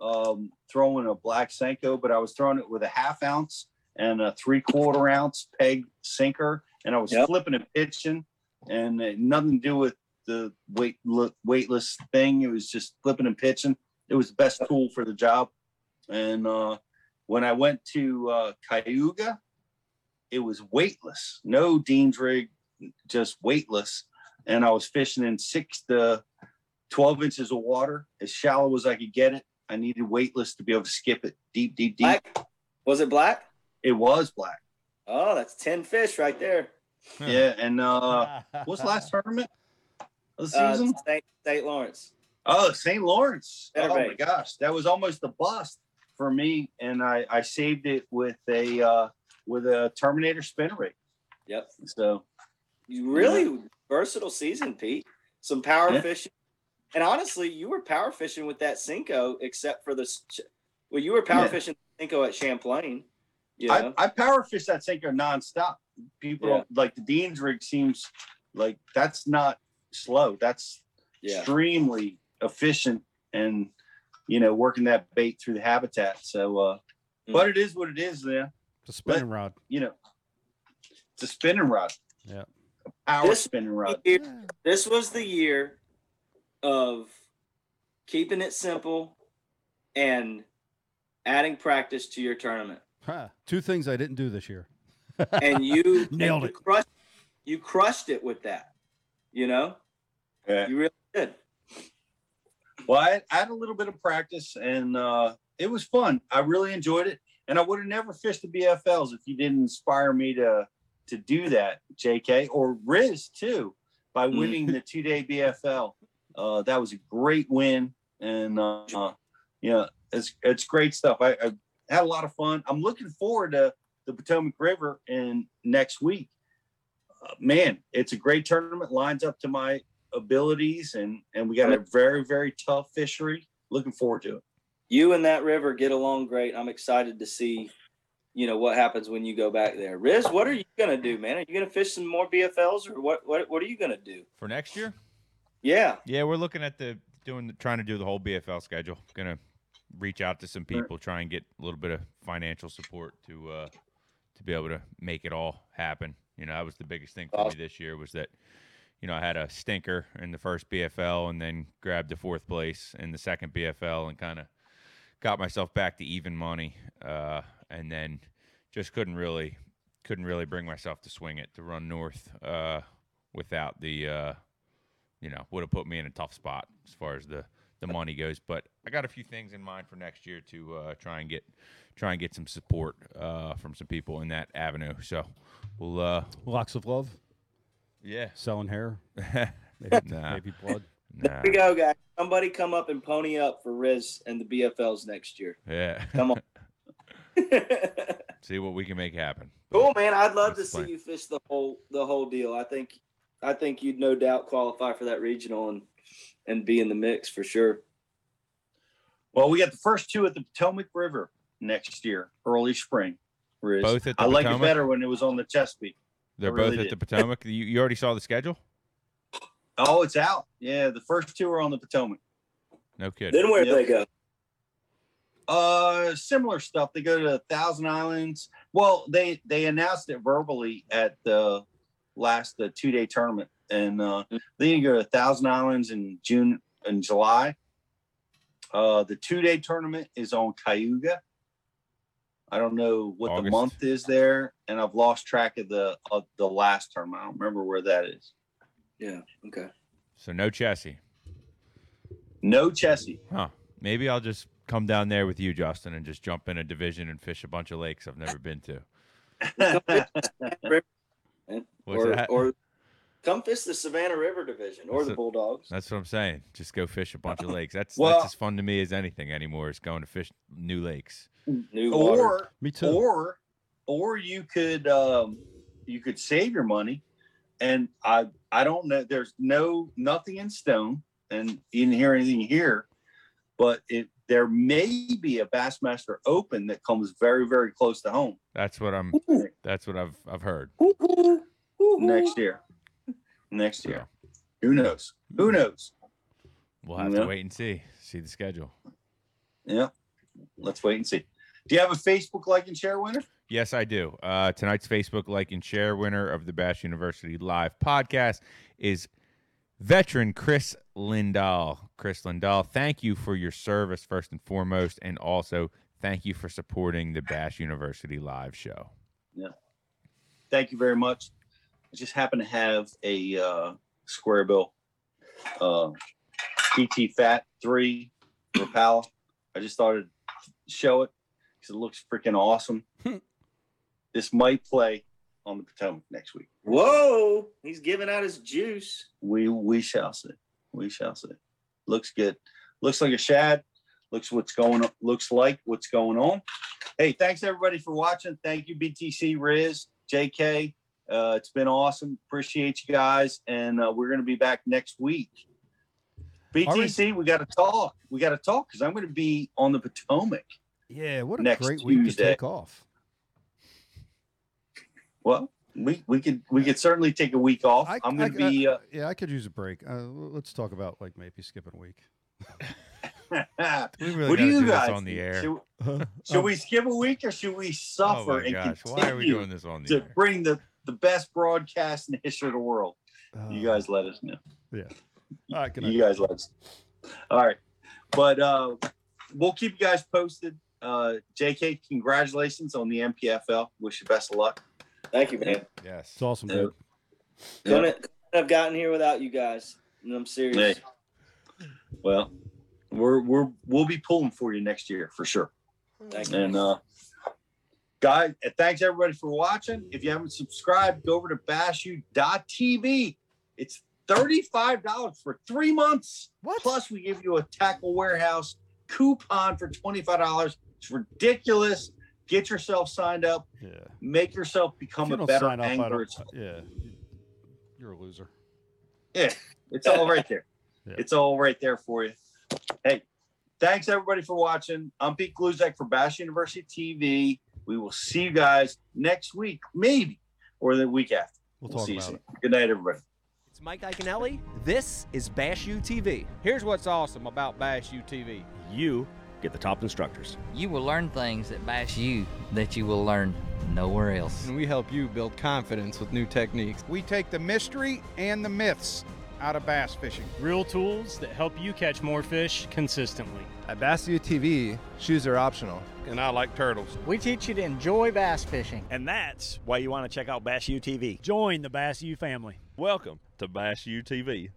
um throwing a black Senko, but I was throwing it with a half ounce and a three quarter ounce peg sinker, and I was Yep. flipping and pitching, and it nothing to do with the weight weightless thing. It was just flipping and pitching. It was the best tool for the job. And uh, when I went to uh, Cayuga, it was weightless, no Dean's rig, just weightless. And I was fishing in six to 12 inches of water, as shallow as I could get it. I needed weightless to be able to skip it deep, deep, deep. Black? Was it black? It was black. Oh, that's 10 fish right there. Yeah. And uh, what's the last tournament of the Uh, season? St. St. Lawrence. Oh, St. Lawrence. Oh my gosh, that was almost a bust for me, and I I saved it with a uh, with a Terminator spinner rig. Yep. So You really versatile season, Pete. Some power Yeah. fishing. And honestly, you were power fishing with that Senko, except for the. s- Well, you were power Yeah. fishing Senko at Champlain. You? I, I power fish that sinker nonstop. People Yeah. like the Dean's rig seems like that's not slow. That's yeah. extremely efficient and you know working that bait through the habitat. So, uh, Mm. but it is what it is. There, The spinning rod. you know, it's a spinning rod. Yeah. a power This- spinning rod. Year- This was the year of keeping it simple and adding practice to your tournament. Huh. Two things I didn't do this year. And you Nailed you it. Crushed, you crushed it with that. You know, Yeah. you really did. Well, I, I had a little bit of practice and uh, it was fun. I really enjoyed it. And I would have never fished the BFLs if you didn't inspire me to to do that, JK, or Riz too, by Mm. winning the two day BFL. Uh, that was a great win. And, uh, uh, you know, it's, it's great stuff. I, I had a lot of fun. I'm looking forward to the Potomac River in next week. Uh, man, it's a great tournament, lines up to my abilities and and we got a very very tough fishery looking forward to it You and that river get along great. I'm excited to see, you know, what happens when you go back there. Riz, what are you gonna do, man? Are you gonna fish some more BFLs or what? What, what are you gonna do? For next year? Yeah. Yeah, we're looking at the doing the, trying to do the whole BFL schedule. Gonna reach out to some people, try and get a little bit of financial support to uh to be able to make it all happen. You know, that was the biggest thing for Awesome. me this year was that you know, I had a stinker in the first BFL and then grabbed the fourth place in the second BFL and kind of got myself back to even money. Uh, and then just couldn't really couldn't really bring myself to swing it to run north uh, without the uh, you know would have put me in a tough spot as far as the the money goes. But I got a few things in mind for next year to uh, try and get try and get some support uh, from some people in that avenue. So we'll uh, Locks of love, yeah. selling hair, maybe, Nah. maybe blood. Nah. Here we go, guys. Somebody come up and pony up for Riz and the BFLs next year. Yeah. Come on. See what we can make happen. cool, man. I'd love to That's see fine. you fish the whole the whole deal. I think I think you'd no doubt qualify for that regional and and be in the mix for sure. Well, we got the first two at the Potomac River next year, early spring. Riz. Both at the I like Potomac? it better when it was on the Chesapeake. They're I both really at the did. Potomac. You, you already saw the schedule? Oh, it's out. Yeah, the first two are on the Potomac. No kidding. Then where Yep. they go? Uh, similar stuff. They go to Thousand Islands. Well, they they announced it verbally at the last the two day tournament, and uh, then you go to Thousand Islands in June and July. Uh, the two day tournament is on Cayuga. I don't know what the month is there, and I've lost track of the of the last tournament. I don't remember where that is. Yeah. Okay. So no Chessie. No Chessie. Huh. Maybe I'll just come down there with you, Justin, and just jump in a division and fish a bunch of lakes I've never been to. What's or that? or come fish the Savannah River Division or the So- Bulldogs. That's what I'm saying. Just go fish a bunch of lakes. That's Well- that's as fun to me as anything anymore. Is going to fish new lakes. New water. or Me too. or or you could um you could save your money and i i don't know there's no nothing in stone and you didn't hear anything here but it there may be a bassmaster open that comes very very close to home That's what I'm. That's what I've I've heard. next year next year who knows who knows We'll have Yeah. to wait and see. See the schedule. yeah let's wait and see do you have a facebook like and share winner Yes, I do. Uh, tonight's Facebook like and share winner of the Bass University Live podcast is veteran Chris Lindahl. Chris Lindahl, thank you for your service first and foremost, and also thank you for supporting the Bash University Live show. Yeah. Thank you very much. I just happen to have a uh, square bill uh, PT Fat 3 Rapala. I just thought I'd show it because it looks freaking awesome. this might play on the Potomac next week. Whoa, he's giving out his juice. We we shall see. We shall see. Looks good. Looks like a shad. Looks what's going on. Looks like what's going on. Hey, thanks everybody for watching. Thank you, BTC Riz, JK. Uh, it's been awesome. Appreciate you guys, and uh, we're going to be back next week. BTC, we got to talk. We got to talk because I'm going to be on the Potomac. Yeah, what a Next great week to take off. Well, we we could we could certainly take a week off. I- I'm going to be. Uh, Yeah, I could use a break. Uh, let's talk about like maybe skipping a week. We really what do you do guys on the air. Should, Should Um, we skip a week or should we oh suffer my and gosh, continue why are we doing this on the air? to air? bring the, the best broadcast in the history of the world? you uh, guys let us know. Yeah. All right, good. You guys let us. All right. But uh, we'll keep you guys posted. Uh, JK, congratulations on the NPFL. Wish you best of luck. Thank you, man. Yes. It's awesome, Yeah. dude. Couldn't, couldn't have gotten here without you guys. And I'm serious. Hey. Well, we're we're we'll be pulling for you next year for sure. Thank you. And uh guys, thanks everybody for watching. If you haven't subscribed, go over to bassu.tv. It's $35 for three months. What? Plus, we give you a tackle warehouse coupon for $25. It's ridiculous. Get yourself signed up, Yeah. make yourself become you a better sign up, I angler. yeah, you're a loser. Yeah, it's all right there. Yeah. It's all right there for you. Hey, thanks everybody for watching. I'm Pete Gluszek for Bass University TV. We will see you guys next week, maybe, or the week after. We'll, We'll talk see you about soon. it. Good night, everybody. It's Mike Iaconelli. This is Bass U TV. Here's what's awesome about Bass U TV. You get the top instructors. You will learn things at Bass U that you will learn nowhere else. And we help you build confidence with new techniques. We take the mystery and the myths out of bass fishing. Real tools that help you catch more fish consistently. At Bass U TV, shoes are optional. And I like turtles. We teach you to enjoy bass fishing. And that's why you want to check out Bass U TV. Join the Bass U family. Welcome to Bass U TV.